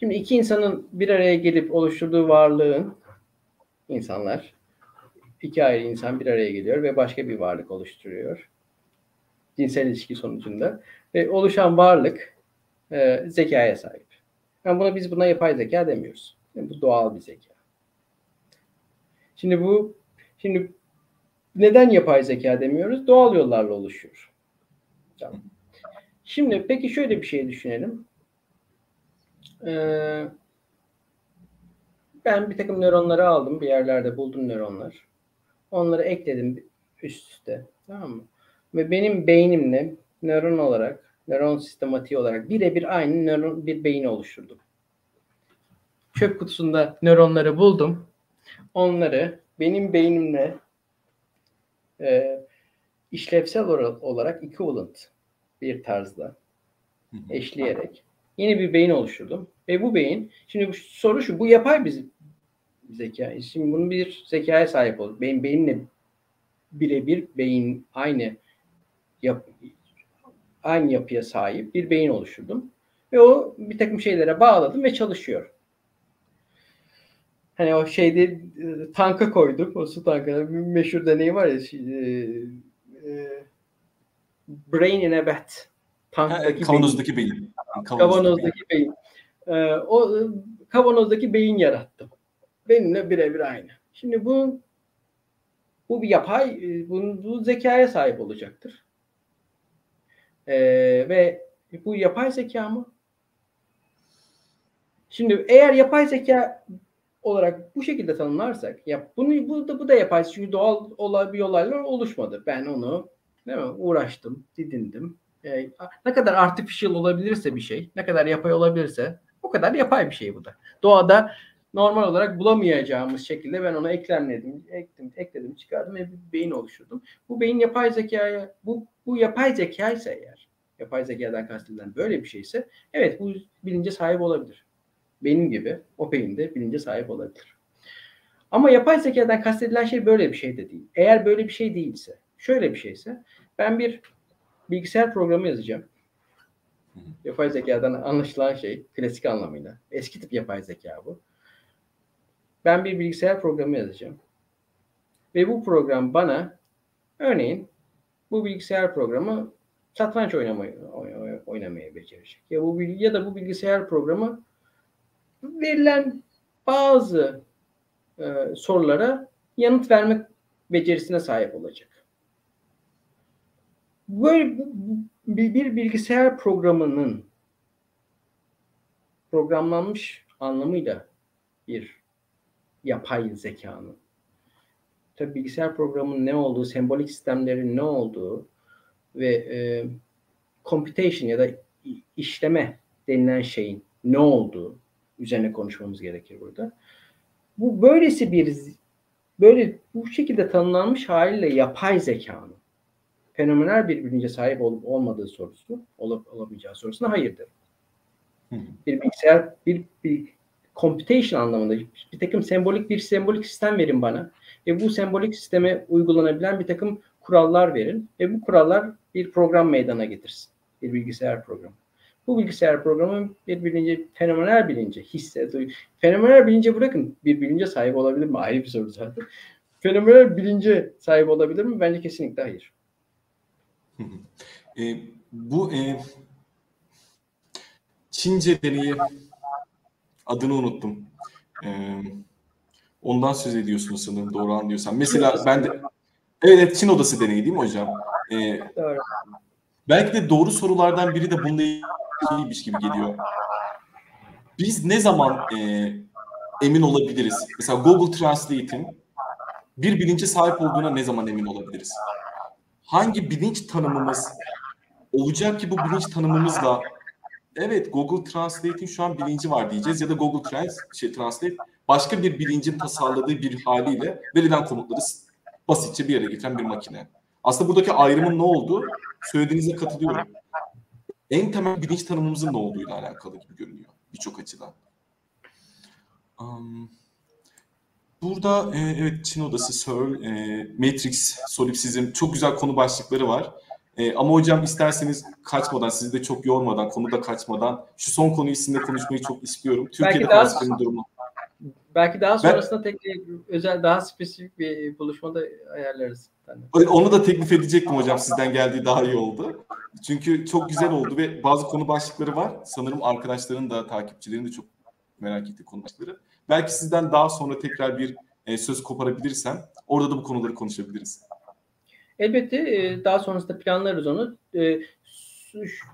Şimdi iki insanın bir araya gelip oluşturduğu varlığın insanlar iki ayrı insan bir araya geliyor ve başka bir varlık oluşturuyor. Cinsel ilişki sonucunda. Ve oluşan varlık e, zekaya sahip. Yani buna biz buna yapay zeka demiyoruz. Yani bu doğal bir zeka. Şimdi bu şimdi neden yapay zeka demiyoruz? Doğal yollarla oluşuyor. Tamam. Şimdi peki şöyle bir şey düşünelim. Ee, ben bir takım nöronları aldım. Bir yerlerde buldum nöronlar. Onları ekledim üst üste. Tamam mı? Ve benim beynimle nöron olarak, nöron sistematiği olarak birebir aynı nöron bir beyin oluşturdum. Çöp kutusunda nöronları buldum. Onları benim beynimle e, işlevsel olarak equivalent bir tarzda eşleyerek yeni bir beyin oluşturdum. Ve bu beyin, şimdi bu soru şu, bu yapay bir zeka. Şimdi bunun bir zekaya sahip olur. Beyin beyinle birebir beyin aynı yap, aynı yapıya sahip bir beyin oluşturdum. Ve o bir takım şeylere bağladım ve çalışıyor. Hani o şeyde tanka koyduk. O su tankına meşhur deney var ya şey, e, Brain in a Bat. Tanktaki kavanozdaki beyin. Kavanozdaki beyin. beyin. E, o kavanozdaki beyin yarattım. Benimle birebir aynı. Şimdi bu bu bir yapay, e, bu, bu zekaya sahip olacaktır. Ee, ve bu yapay zeka mı? Şimdi eğer yapay zeka olarak bu şekilde tanımlarsak, ya bunu bu da bu da yapay çünkü doğal olay bir olaylar oluşmadı. Ben onu değil mi, uğraştım, didindim. Ee, ne kadar artificial olabilirse bir şey, ne kadar yapay olabilirse o kadar yapay bir şey bu da. Doğada normal olarak bulamayacağımız şekilde ben ona eklemledim, ekledim, ekledim, çıkardım ve bir beyin oluşturdum. Bu beyin yapay zekaya, bu, bu yapay zeka ise eğer, yapay zekadan kastedilen böyle bir şeyse, evet bu bilince sahip olabilir. Benim gibi o beyinde bilince sahip olabilir. Ama yapay zekadan kastedilen şey böyle bir şey de değil. Eğer böyle bir şey değilse, şöyle bir şeyse, ben bir bilgisayar programı yazacağım. Yapay zekadan anlaşılan şey klasik anlamıyla. Eski tip yapay zeka bu ben bir bilgisayar programı yazacağım. Ve bu program bana örneğin bu bilgisayar programı satranç oynamayı oynamaya becerecek. Ya bu ya da bu bilgisayar programı verilen bazı e, sorulara yanıt vermek becerisine sahip olacak. Böyle bir, bilgisayar programının programlanmış anlamıyla bir yapay zekanın. Tabii bilgisayar programının ne olduğu, sembolik sistemlerin ne olduğu ve e, computation ya da işleme denilen şeyin ne olduğu üzerine konuşmamız gerekir burada. Bu böylesi bir böyle bu şekilde tanımlanmış haliyle yapay zekanın fenomenal bir bilince sahip olup olmadığı sorusu, olup olamayacağı sorusuna hayırdır. Bir bilgisayar bir, bir computation anlamında bir takım sembolik bir sembolik sistem verin bana ve bu sembolik sisteme uygulanabilen bir takım kurallar verin ve bu kurallar bir program meydana getirsin. Bir bilgisayar programı. Bu bilgisayar programı bir bilince, fenomenal bilince, hisse, duyu. Fenomenal bilince bırakın bir bilince sahip olabilir mi? Ayrı bir soru zaten. Fenomenal bilince sahip olabilir mi? Bence kesinlikle hayır. E, bu e, Çince deneyi adını unuttum. E, ondan söz ediyorsunuz sanırım doğru anlıyorsam. Mesela ben de evet Çin odası deneyi değil mi hocam? E, doğru. Belki de doğru sorulardan biri de bununla ilgiliymiş gibi geliyor. Biz ne zaman e, emin olabiliriz? Mesela Google Translate'in bir bilince sahip olduğuna ne zaman emin olabiliriz? Hangi bilinç tanımımız olacak ki bu bilinç tanımımızla evet Google Translate'in şu an bilinci var diyeceğiz ya da Google Trans şey, Translate başka bir bilincin tasarladığı bir haliyle verilen komutları basitçe bir yere getiren bir makine. Aslında buradaki ayrımın ne olduğu söylediğinize katılıyorum. En temel bilinç tanımımızın ne olduğuyla alakalı gibi görünüyor birçok açıdan. Um, burada e, evet Çin Odası, Searle, e, Matrix, Solipsizm çok güzel konu başlıkları var. E, ama hocam isterseniz kaçmadan, sizi de çok yormadan, konuda kaçmadan şu son konuyu sizinle konuşmayı çok istiyorum. Türkiye'de felsefenin durumu. Belki daha sonrasında ben, tek özel daha spesifik bir buluşmada ayarlarız. Onu da teklif edecektim hocam sizden geldiği daha iyi oldu. Çünkü çok güzel oldu ve bazı konu başlıkları var. Sanırım arkadaşların da takipçilerin de çok merak ettiği konu başlıkları. Belki sizden daha sonra tekrar bir e, söz koparabilirsem orada da bu konuları konuşabiliriz. Elbette e, daha sonrasında planlarız onu. E,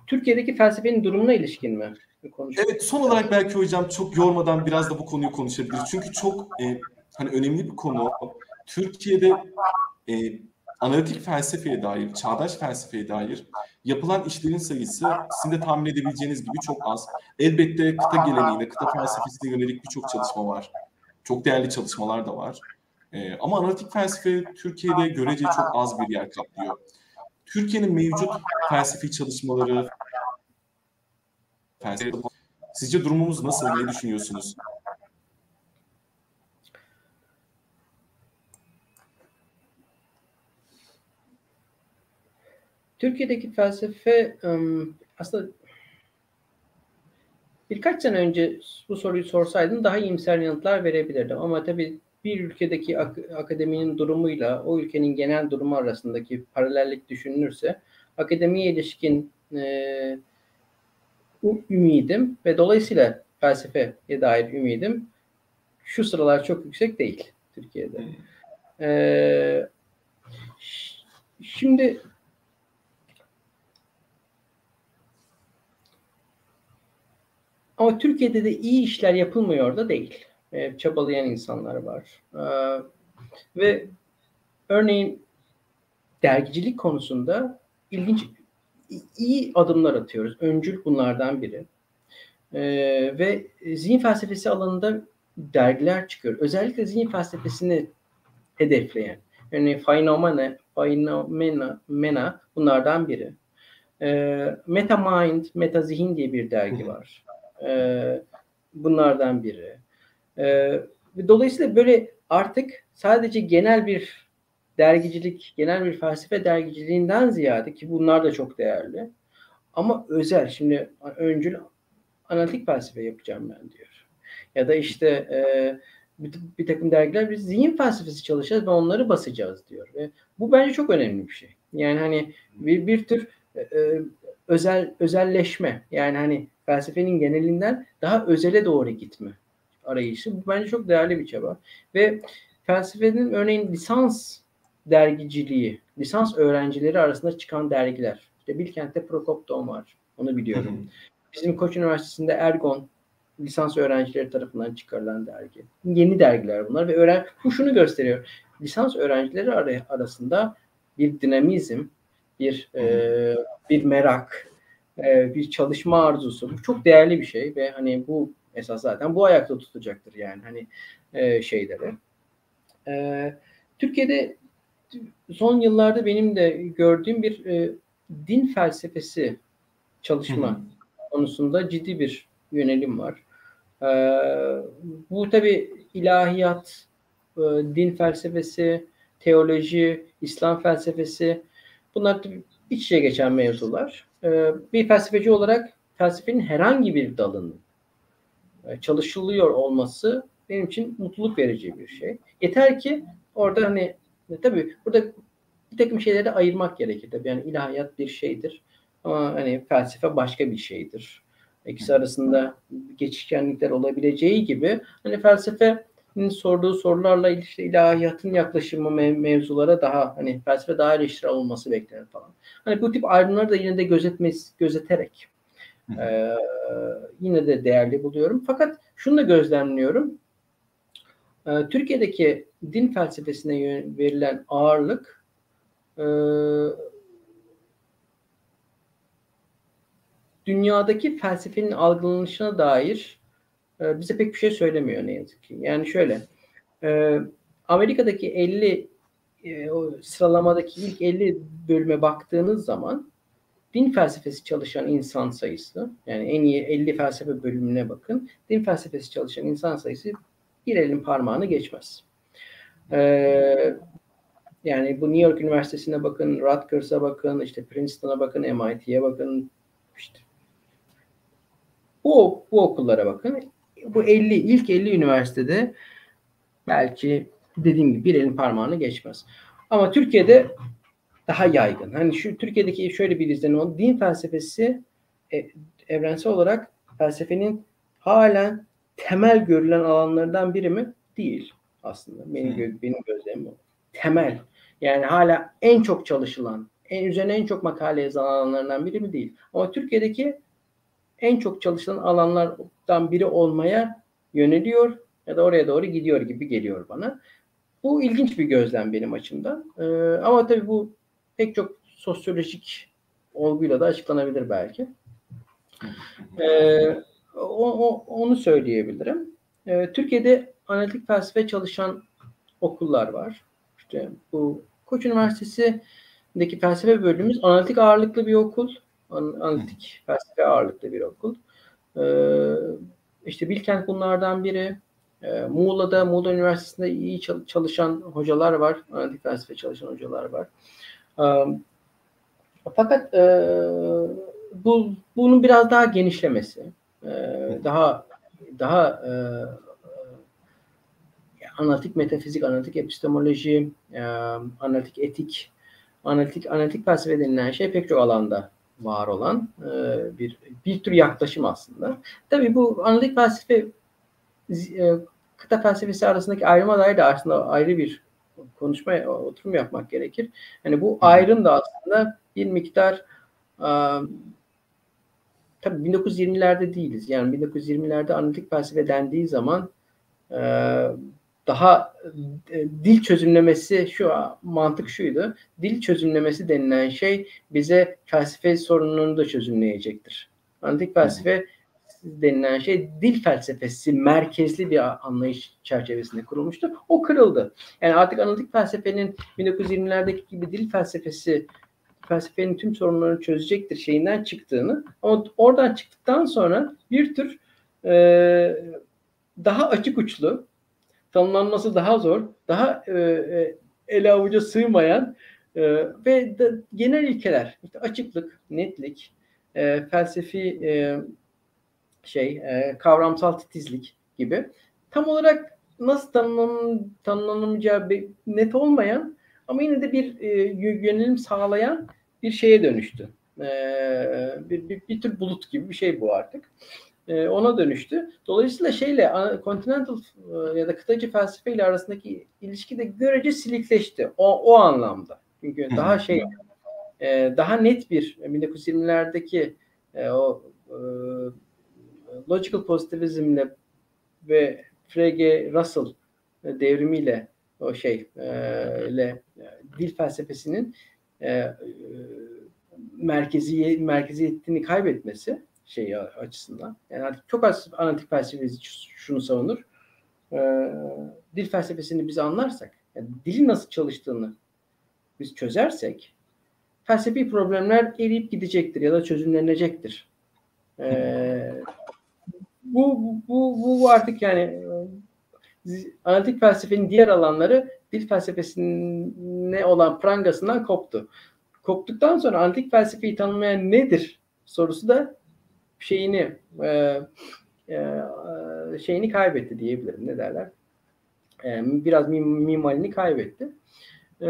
Türkiye'deki felsefenin durumuna ilişkin mi? Evet son olarak belki hocam çok yormadan biraz da bu konuyu konuşabiliriz. Çünkü çok e, hani önemli bir konu. Türkiye'de e, analitik felsefeye dair, çağdaş felsefeye dair yapılan işlerin sayısı sizin de tahmin edebileceğiniz gibi çok az. Elbette kıta geleneğine, kıta felsefesine yönelik birçok çalışma var. Çok değerli çalışmalar da var. E, ama analitik felsefe Türkiye'de görece çok az bir yer kaplıyor. Türkiye'nin mevcut felsefi çalışmaları, felsefe, sizce durumumuz nasıl, ne düşünüyorsunuz? Türkiye'deki felsefe aslında birkaç sene önce bu soruyu sorsaydın daha iyimser yanıtlar verebilirdim. Ama tabii bir ülkedeki ak- akademinin durumuyla o ülkenin genel durumu arasındaki paralellik düşünülürse akademiye ilişkin e, ümidim ve dolayısıyla felsefeye dair ümidim şu sıralar çok yüksek değil Türkiye'de. Ee, şimdi Ama Türkiye'de de iyi işler yapılmıyor da değil. E, çabalayan insanlar var. E, ve örneğin dergicilik konusunda ilginç iyi adımlar atıyoruz. Öncül bunlardan biri. E, ve zihin felsefesi alanında dergiler çıkıyor. Özellikle zihin felsefesini hedefleyen. Örneğin Phenomena, Phenomena Mena bunlardan biri. E, Meta Mind, Meta Zihin diye bir dergi var. E, bunlardan biri. E, dolayısıyla böyle artık sadece genel bir dergicilik, genel bir felsefe dergiciliğinden ziyade ki bunlar da çok değerli. Ama özel, şimdi öncül analitik felsefe yapacağım ben diyor. Ya da işte e, bir, bir takım dergiler biz zihin felsefesi çalışacağız ve onları basacağız diyor. Ve bu bence çok önemli bir şey. Yani hani bir, bir tür e, e özel özelleşme. Yani hani felsefenin genelinden daha özele doğru gitme arayışı. Bu bence çok değerli bir çaba. Ve felsefenin örneğin lisans dergiciliği, lisans öğrencileri arasında çıkan dergiler. İşte Bilkent'te Prokopton var. Onu biliyorum. Bizim Koç Üniversitesi'nde Ergon lisans öğrencileri tarafından çıkarılan dergi. Yeni dergiler bunlar ve öğren bu şunu gösteriyor. Lisans öğrencileri arasında bir dinamizm, bir e, bir merak, e, bir çalışma arzusu. Bu çok değerli bir şey ve hani bu esas zaten bu ayakta tutacaktır yani hani e, şeyleri. E, Türkiye'de son yıllarda benim de gördüğüm bir e, din felsefesi çalışma Hı-hı. konusunda ciddi bir yönelim var. E, bu tabi ilahiyat, e, din felsefesi, teoloji, İslam felsefesi bunlar iç içe geçen mevzular. Ee, bir felsefeci olarak felsefenin herhangi bir dalının e, çalışılıyor olması benim için mutluluk verici bir şey. Yeter ki orada hani tabii burada bir takım şeyleri ayırmak gerekir. Tabii yani ilahiyat bir şeydir. Ama hani felsefe başka bir şeydir. İkisi arasında geçişkenlikler olabileceği gibi hani felsefenin sorduğu sorularla işte ilahiyatın yaklaşımı mev- mevzulara daha hani felsefe daha eleştirel olması beklenir falan. Hani bu tip ayrımları da yine de gözetmesi, gözeterek e, yine de değerli buluyorum. Fakat şunu da gözlemliyorum. E, Türkiye'deki din felsefesine verilen ağırlık e, dünyadaki felsefenin algılanışına dair e, bize pek bir şey söylemiyor ne yazık ki. Yani şöyle, e, Amerika'daki 50 e, o sıralamadaki ilk 50 bölüme baktığınız zaman din felsefesi çalışan insan sayısı, yani en iyi 50 felsefe bölümüne bakın, din felsefesi çalışan insan sayısı bir elin parmağını geçmez. Ee, yani bu New York Üniversitesi'ne bakın, Rutgers'a bakın, işte Princeton'a bakın, MIT'ye bakın, işte bu, bu okullara bakın. Bu 50 ilk 50 üniversitede belki dediğim gibi bir elin parmağını geçmez. Ama Türkiye'de daha yaygın. Hani şu Türkiye'deki şöyle bir izlenim oldu. Din felsefesi e, evrensel olarak felsefenin halen temel görülen alanlardan biri mi? Değil aslında. Benim, gö- benim gözlemim o. Temel. Yani hala en çok çalışılan, en üzerine en çok makale yazılan alanlardan biri mi? Değil. Ama Türkiye'deki en çok çalışılan alanlardan biri olmaya yöneliyor ya da oraya doğru gidiyor gibi geliyor bana. Bu ilginç bir gözlem benim açımdan. Ee, ama tabii bu pek çok sosyolojik olguyla da açıklanabilir belki. Ee, o, o, onu söyleyebilirim. Ee, Türkiye'de analitik felsefe çalışan okullar var. İşte bu Koç Üniversitesi'ndeki felsefe bölümümüz analitik ağırlıklı bir okul. Analitik felsefe ağırlıklı bir okul. Ee, işte Bilkent bunlardan biri. Ee, Muğla'da, Muğla Üniversitesi'nde iyi çalışan hocalar var. Analitik felsefe çalışan hocalar var. Ee, fakat e, bu bunun biraz daha genişlemesi, e, daha daha e, analitik metafizik, analitik epistemoloji, analitik etik, analitik analitik felsefe denilen şey pek çok alanda var olan e, bir bir tür yaklaşım aslında. Tabii bu analitik felsefe e, kıta felsefesi arasındaki ayrıma dair de aslında ayrı bir konuşma oturum yapmak gerekir. Yani bu ayrım da aslında bir miktar e, tabii 1920'lerde değiliz. Yani 1920'lerde analitik felsefe dendiği zaman e, daha e, dil çözümlemesi şu mantık şuydu. Dil çözümlemesi denilen şey bize felsefe sorununu da çözümleyecektir. Antik felsefe denilen şey dil felsefesi merkezli bir anlayış çerçevesinde kurulmuştu. O kırıldı. Yani artık analitik felsefenin 1920'lerdeki gibi dil felsefesi felsefenin tüm sorunlarını çözecektir şeyinden çıktığını ama oradan çıktıktan sonra bir tür e, daha açık uçlu tanımlanması daha zor, daha e, e, ele avuca sığmayan e, ve de, genel ilkeler, işte açıklık, netlik, e, felsefi e, şey, e, kavramsal titizlik gibi tam olarak nasıl tanımlan, tanımlanamayacağı net olmayan ama yine de bir e, yönelim sağlayan bir şeye dönüştü. E, bir, bir, bir tür bulut gibi bir şey bu artık e, ona dönüştü. Dolayısıyla şeyle continental e, ya da kıtacı felsefeyle arasındaki ilişki de görece silikleşti. O, o anlamda. Çünkü daha şey e, daha net bir 1920'lerdeki e, o e, logical positivizmle ve Frege Russell devrimiyle o şey e, ile e, dil felsefesinin e, e, merkezi merkeziyetini kaybetmesi şeyi açısından. Yani artık çok az analitik felsefesi şunu savunur. Ee, dil felsefesini biz anlarsak, yani dilin nasıl çalıştığını biz çözersek felsefi problemler eriyip gidecektir ya da çözümlenecektir. Ee, bu, bu, bu artık yani analitik felsefenin diğer alanları dil felsefesine olan prangasından koptu. Koptuktan sonra antik felsefeyi tanımlayan nedir sorusu da şeyini e, e, şeyini kaybetti diyebilirim. Ne derler? E, biraz mimalini kaybetti. E,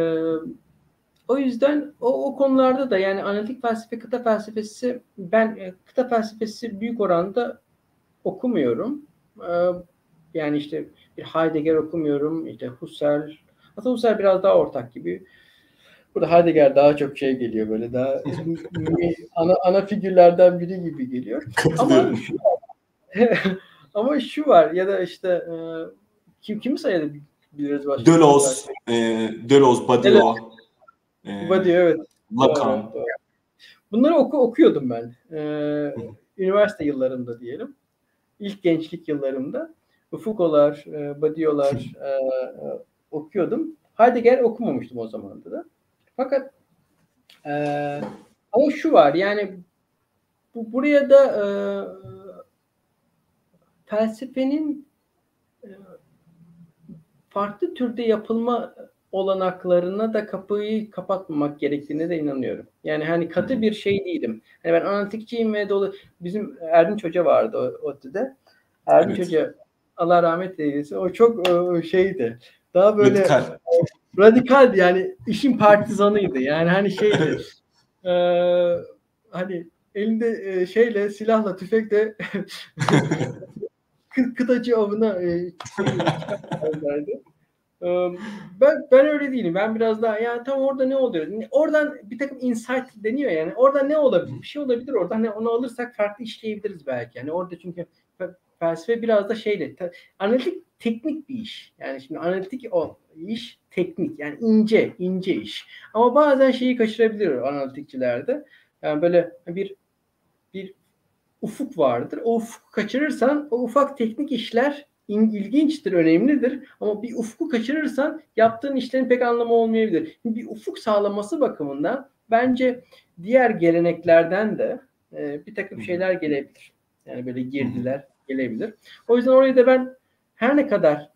o yüzden o, o konularda da yani analitik felsefe, kıta felsefesi ben e, kıta felsefesi büyük oranda okumuyorum. E, yani işte bir Heidegger okumuyorum. İşte Husserl. Aslında Husserl biraz daha ortak gibi. Burada Heidegger daha çok şey geliyor böyle daha ana, ana figürlerden biri gibi geliyor. ama şu, ama şu var ya da işte e, kim kimi sayabiliriz başka? Deleuze, e, Deleuze, Badiou. E, Badiou evet. Lacan. Bunları oku, okuyordum ben. Ee, üniversite yıllarımda diyelim. İlk gençlik yıllarımda. Foucault'lar, e, Badiou'lar e, e, okuyordum. Heidegger okumamıştım o zamanda da. Fakat e, ama şu var yani bu buraya da e, felsefenin e, farklı türde yapılma olanaklarına da kapıyı kapatmamak gerektiğine de inanıyorum. Yani hani katı bir şey değilim. Hani ben analitikçiyim ve dolu bizim Erdinç Hoca vardı o, ODTÜ'de. Erdinç evet. Hoca Allah rahmet eylesin. O çok o, şeydi. Daha böyle radikal. yani işin partizanıydı. Yani hani şeydi. e, hani elinde e, şeyle silahla tüfekle kıtacı avına e, ben ben öyle değilim. Ben biraz daha ya tam orada ne oluyor? Oradan bir takım insight deniyor yani. Orada ne olabilir? Bir şey olabilir orada. Hani onu alırsak farklı işleyebiliriz belki. Yani orada çünkü felsefe biraz da şeyle analitik teknik bir iş. Yani şimdi analitik o iş teknik yani ince ince iş. Ama bazen şeyi kaçırabilir analitikçilerde. Yani böyle bir bir ufuk vardır. O ufuk kaçırırsan o ufak teknik işler ilginçtir, önemlidir. Ama bir ufku kaçırırsan yaptığın işlerin pek anlamı olmayabilir. Bir ufuk sağlaması bakımından bence diğer geleneklerden de e, bir takım şeyler gelebilir. Yani böyle girdiler gelebilir. O yüzden orayı da ben her ne kadar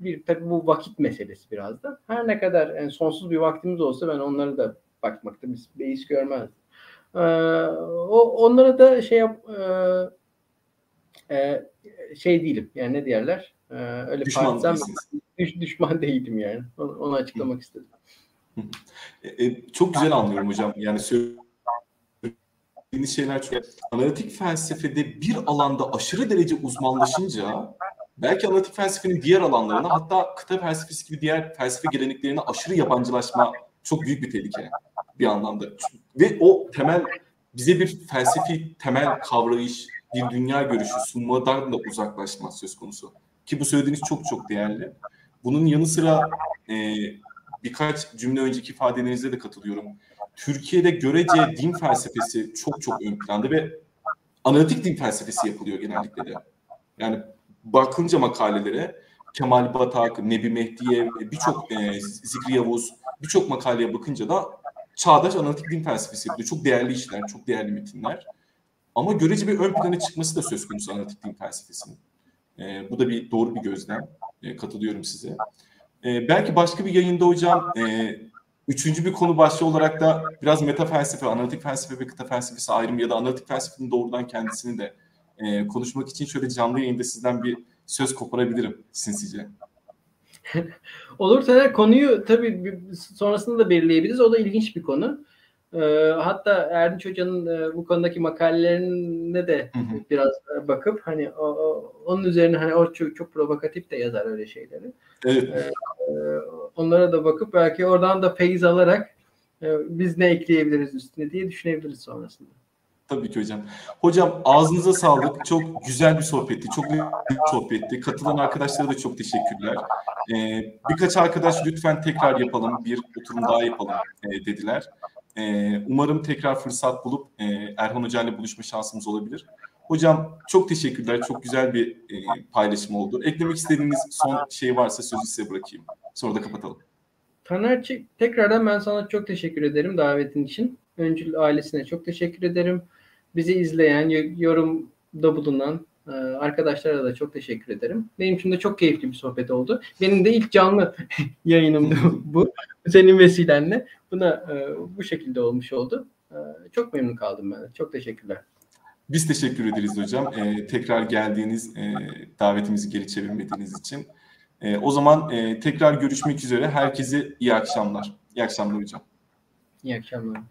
bir tabii bu vakit meselesi biraz da. Her ne kadar yani sonsuz bir vaktimiz olsa ben onları da bakmakta bir beis görmezdim. Ee, o onlara da şey yap e, e, şey değilim. Yani ne diyorlar? Ee, öyle düşman düş, düşman değilim yani. Onu, onu açıklamak istedim. E, e, çok güzel anlıyorum hocam. Yani söylediğiniz şeyler çok analitik felsefede bir alanda aşırı derece uzmanlaşınca belki analitik felsefenin diğer alanlarına hatta kıta felsefesi gibi diğer felsefe geleneklerine aşırı yabancılaşma çok büyük bir tehlike bir anlamda. Ve o temel bize bir felsefi temel kavrayış, bir dünya görüşü sunmadan da uzaklaşma söz konusu. Ki bu söylediğiniz çok çok değerli. Bunun yanı sıra e, birkaç cümle önceki ifadelerinize de katılıyorum. Türkiye'de görece din felsefesi çok çok ön planda ve analitik din felsefesi yapılıyor genellikle de. Yani bakınca makalelere Kemal Batak, Nebi Mehdi'ye, birçok e, Zikri Yavuz, birçok makaleye bakınca da çağdaş analitik din felsefesi yapılıyor. Çok değerli işler, çok değerli metinler. Ama görece bir ön plana çıkması da söz konusu analitik din felsefesinin. E, bu da bir doğru bir gözlem. E, katılıyorum size. E, belki başka bir yayında hocam e, üçüncü bir konu başlığı olarak da biraz meta felsefe, analitik felsefe ve kıta felsefesi ayrımı ya da analitik felsefenin doğrudan kendisini de e, konuşmak için şöyle canlı yayında sizden bir söz koparabilirim sinsice. Olur Taner konuyu tabii sonrasında da belirleyebiliriz. O da ilginç bir konu. Ee, hatta Erdinç Hoca'nın e, bu konudaki makalelerine de biraz e, bakıp hani o, o, onun üzerine hani o çok, çok provokatif de yazar öyle şeyleri. Evet. Ee, onlara da bakıp belki oradan da feyiz alarak e, biz ne ekleyebiliriz üstüne diye düşünebiliriz sonrasında. Tabii ki hocam. Hocam ağzınıza sağlık. Çok güzel bir sohbetti. Çok güzel bir sohbetti. Katılan arkadaşlara da çok teşekkürler. Ee, birkaç arkadaş lütfen tekrar yapalım. Bir oturum daha yapalım e, dediler. E, umarım tekrar fırsat bulup e, Erhan Hoca ile buluşma şansımız olabilir. Hocam çok teşekkürler. Çok güzel bir e, paylaşım oldu. Eklemek istediğiniz son şey varsa sözü size bırakayım. Sonra da kapatalım. Taner tekrardan ben sana çok teşekkür ederim davetin için. Öncül ailesine çok teşekkür ederim. Bizi izleyen, yorumda bulunan Ee, arkadaşlara da çok teşekkür ederim. Benim için de çok keyifli bir sohbet oldu. Benim de ilk canlı yayınımdı bu. Senin vesilenle. Buna e, bu şekilde olmuş oldu. E, çok memnun kaldım ben. Çok teşekkürler. Biz teşekkür ederiz hocam. Ee, tekrar geldiğiniz, e, davetimizi geri çevirmediğiniz için. E, o zaman e, tekrar görüşmek üzere. Herkese iyi akşamlar. İyi akşamlar hocam. İyi akşamlar.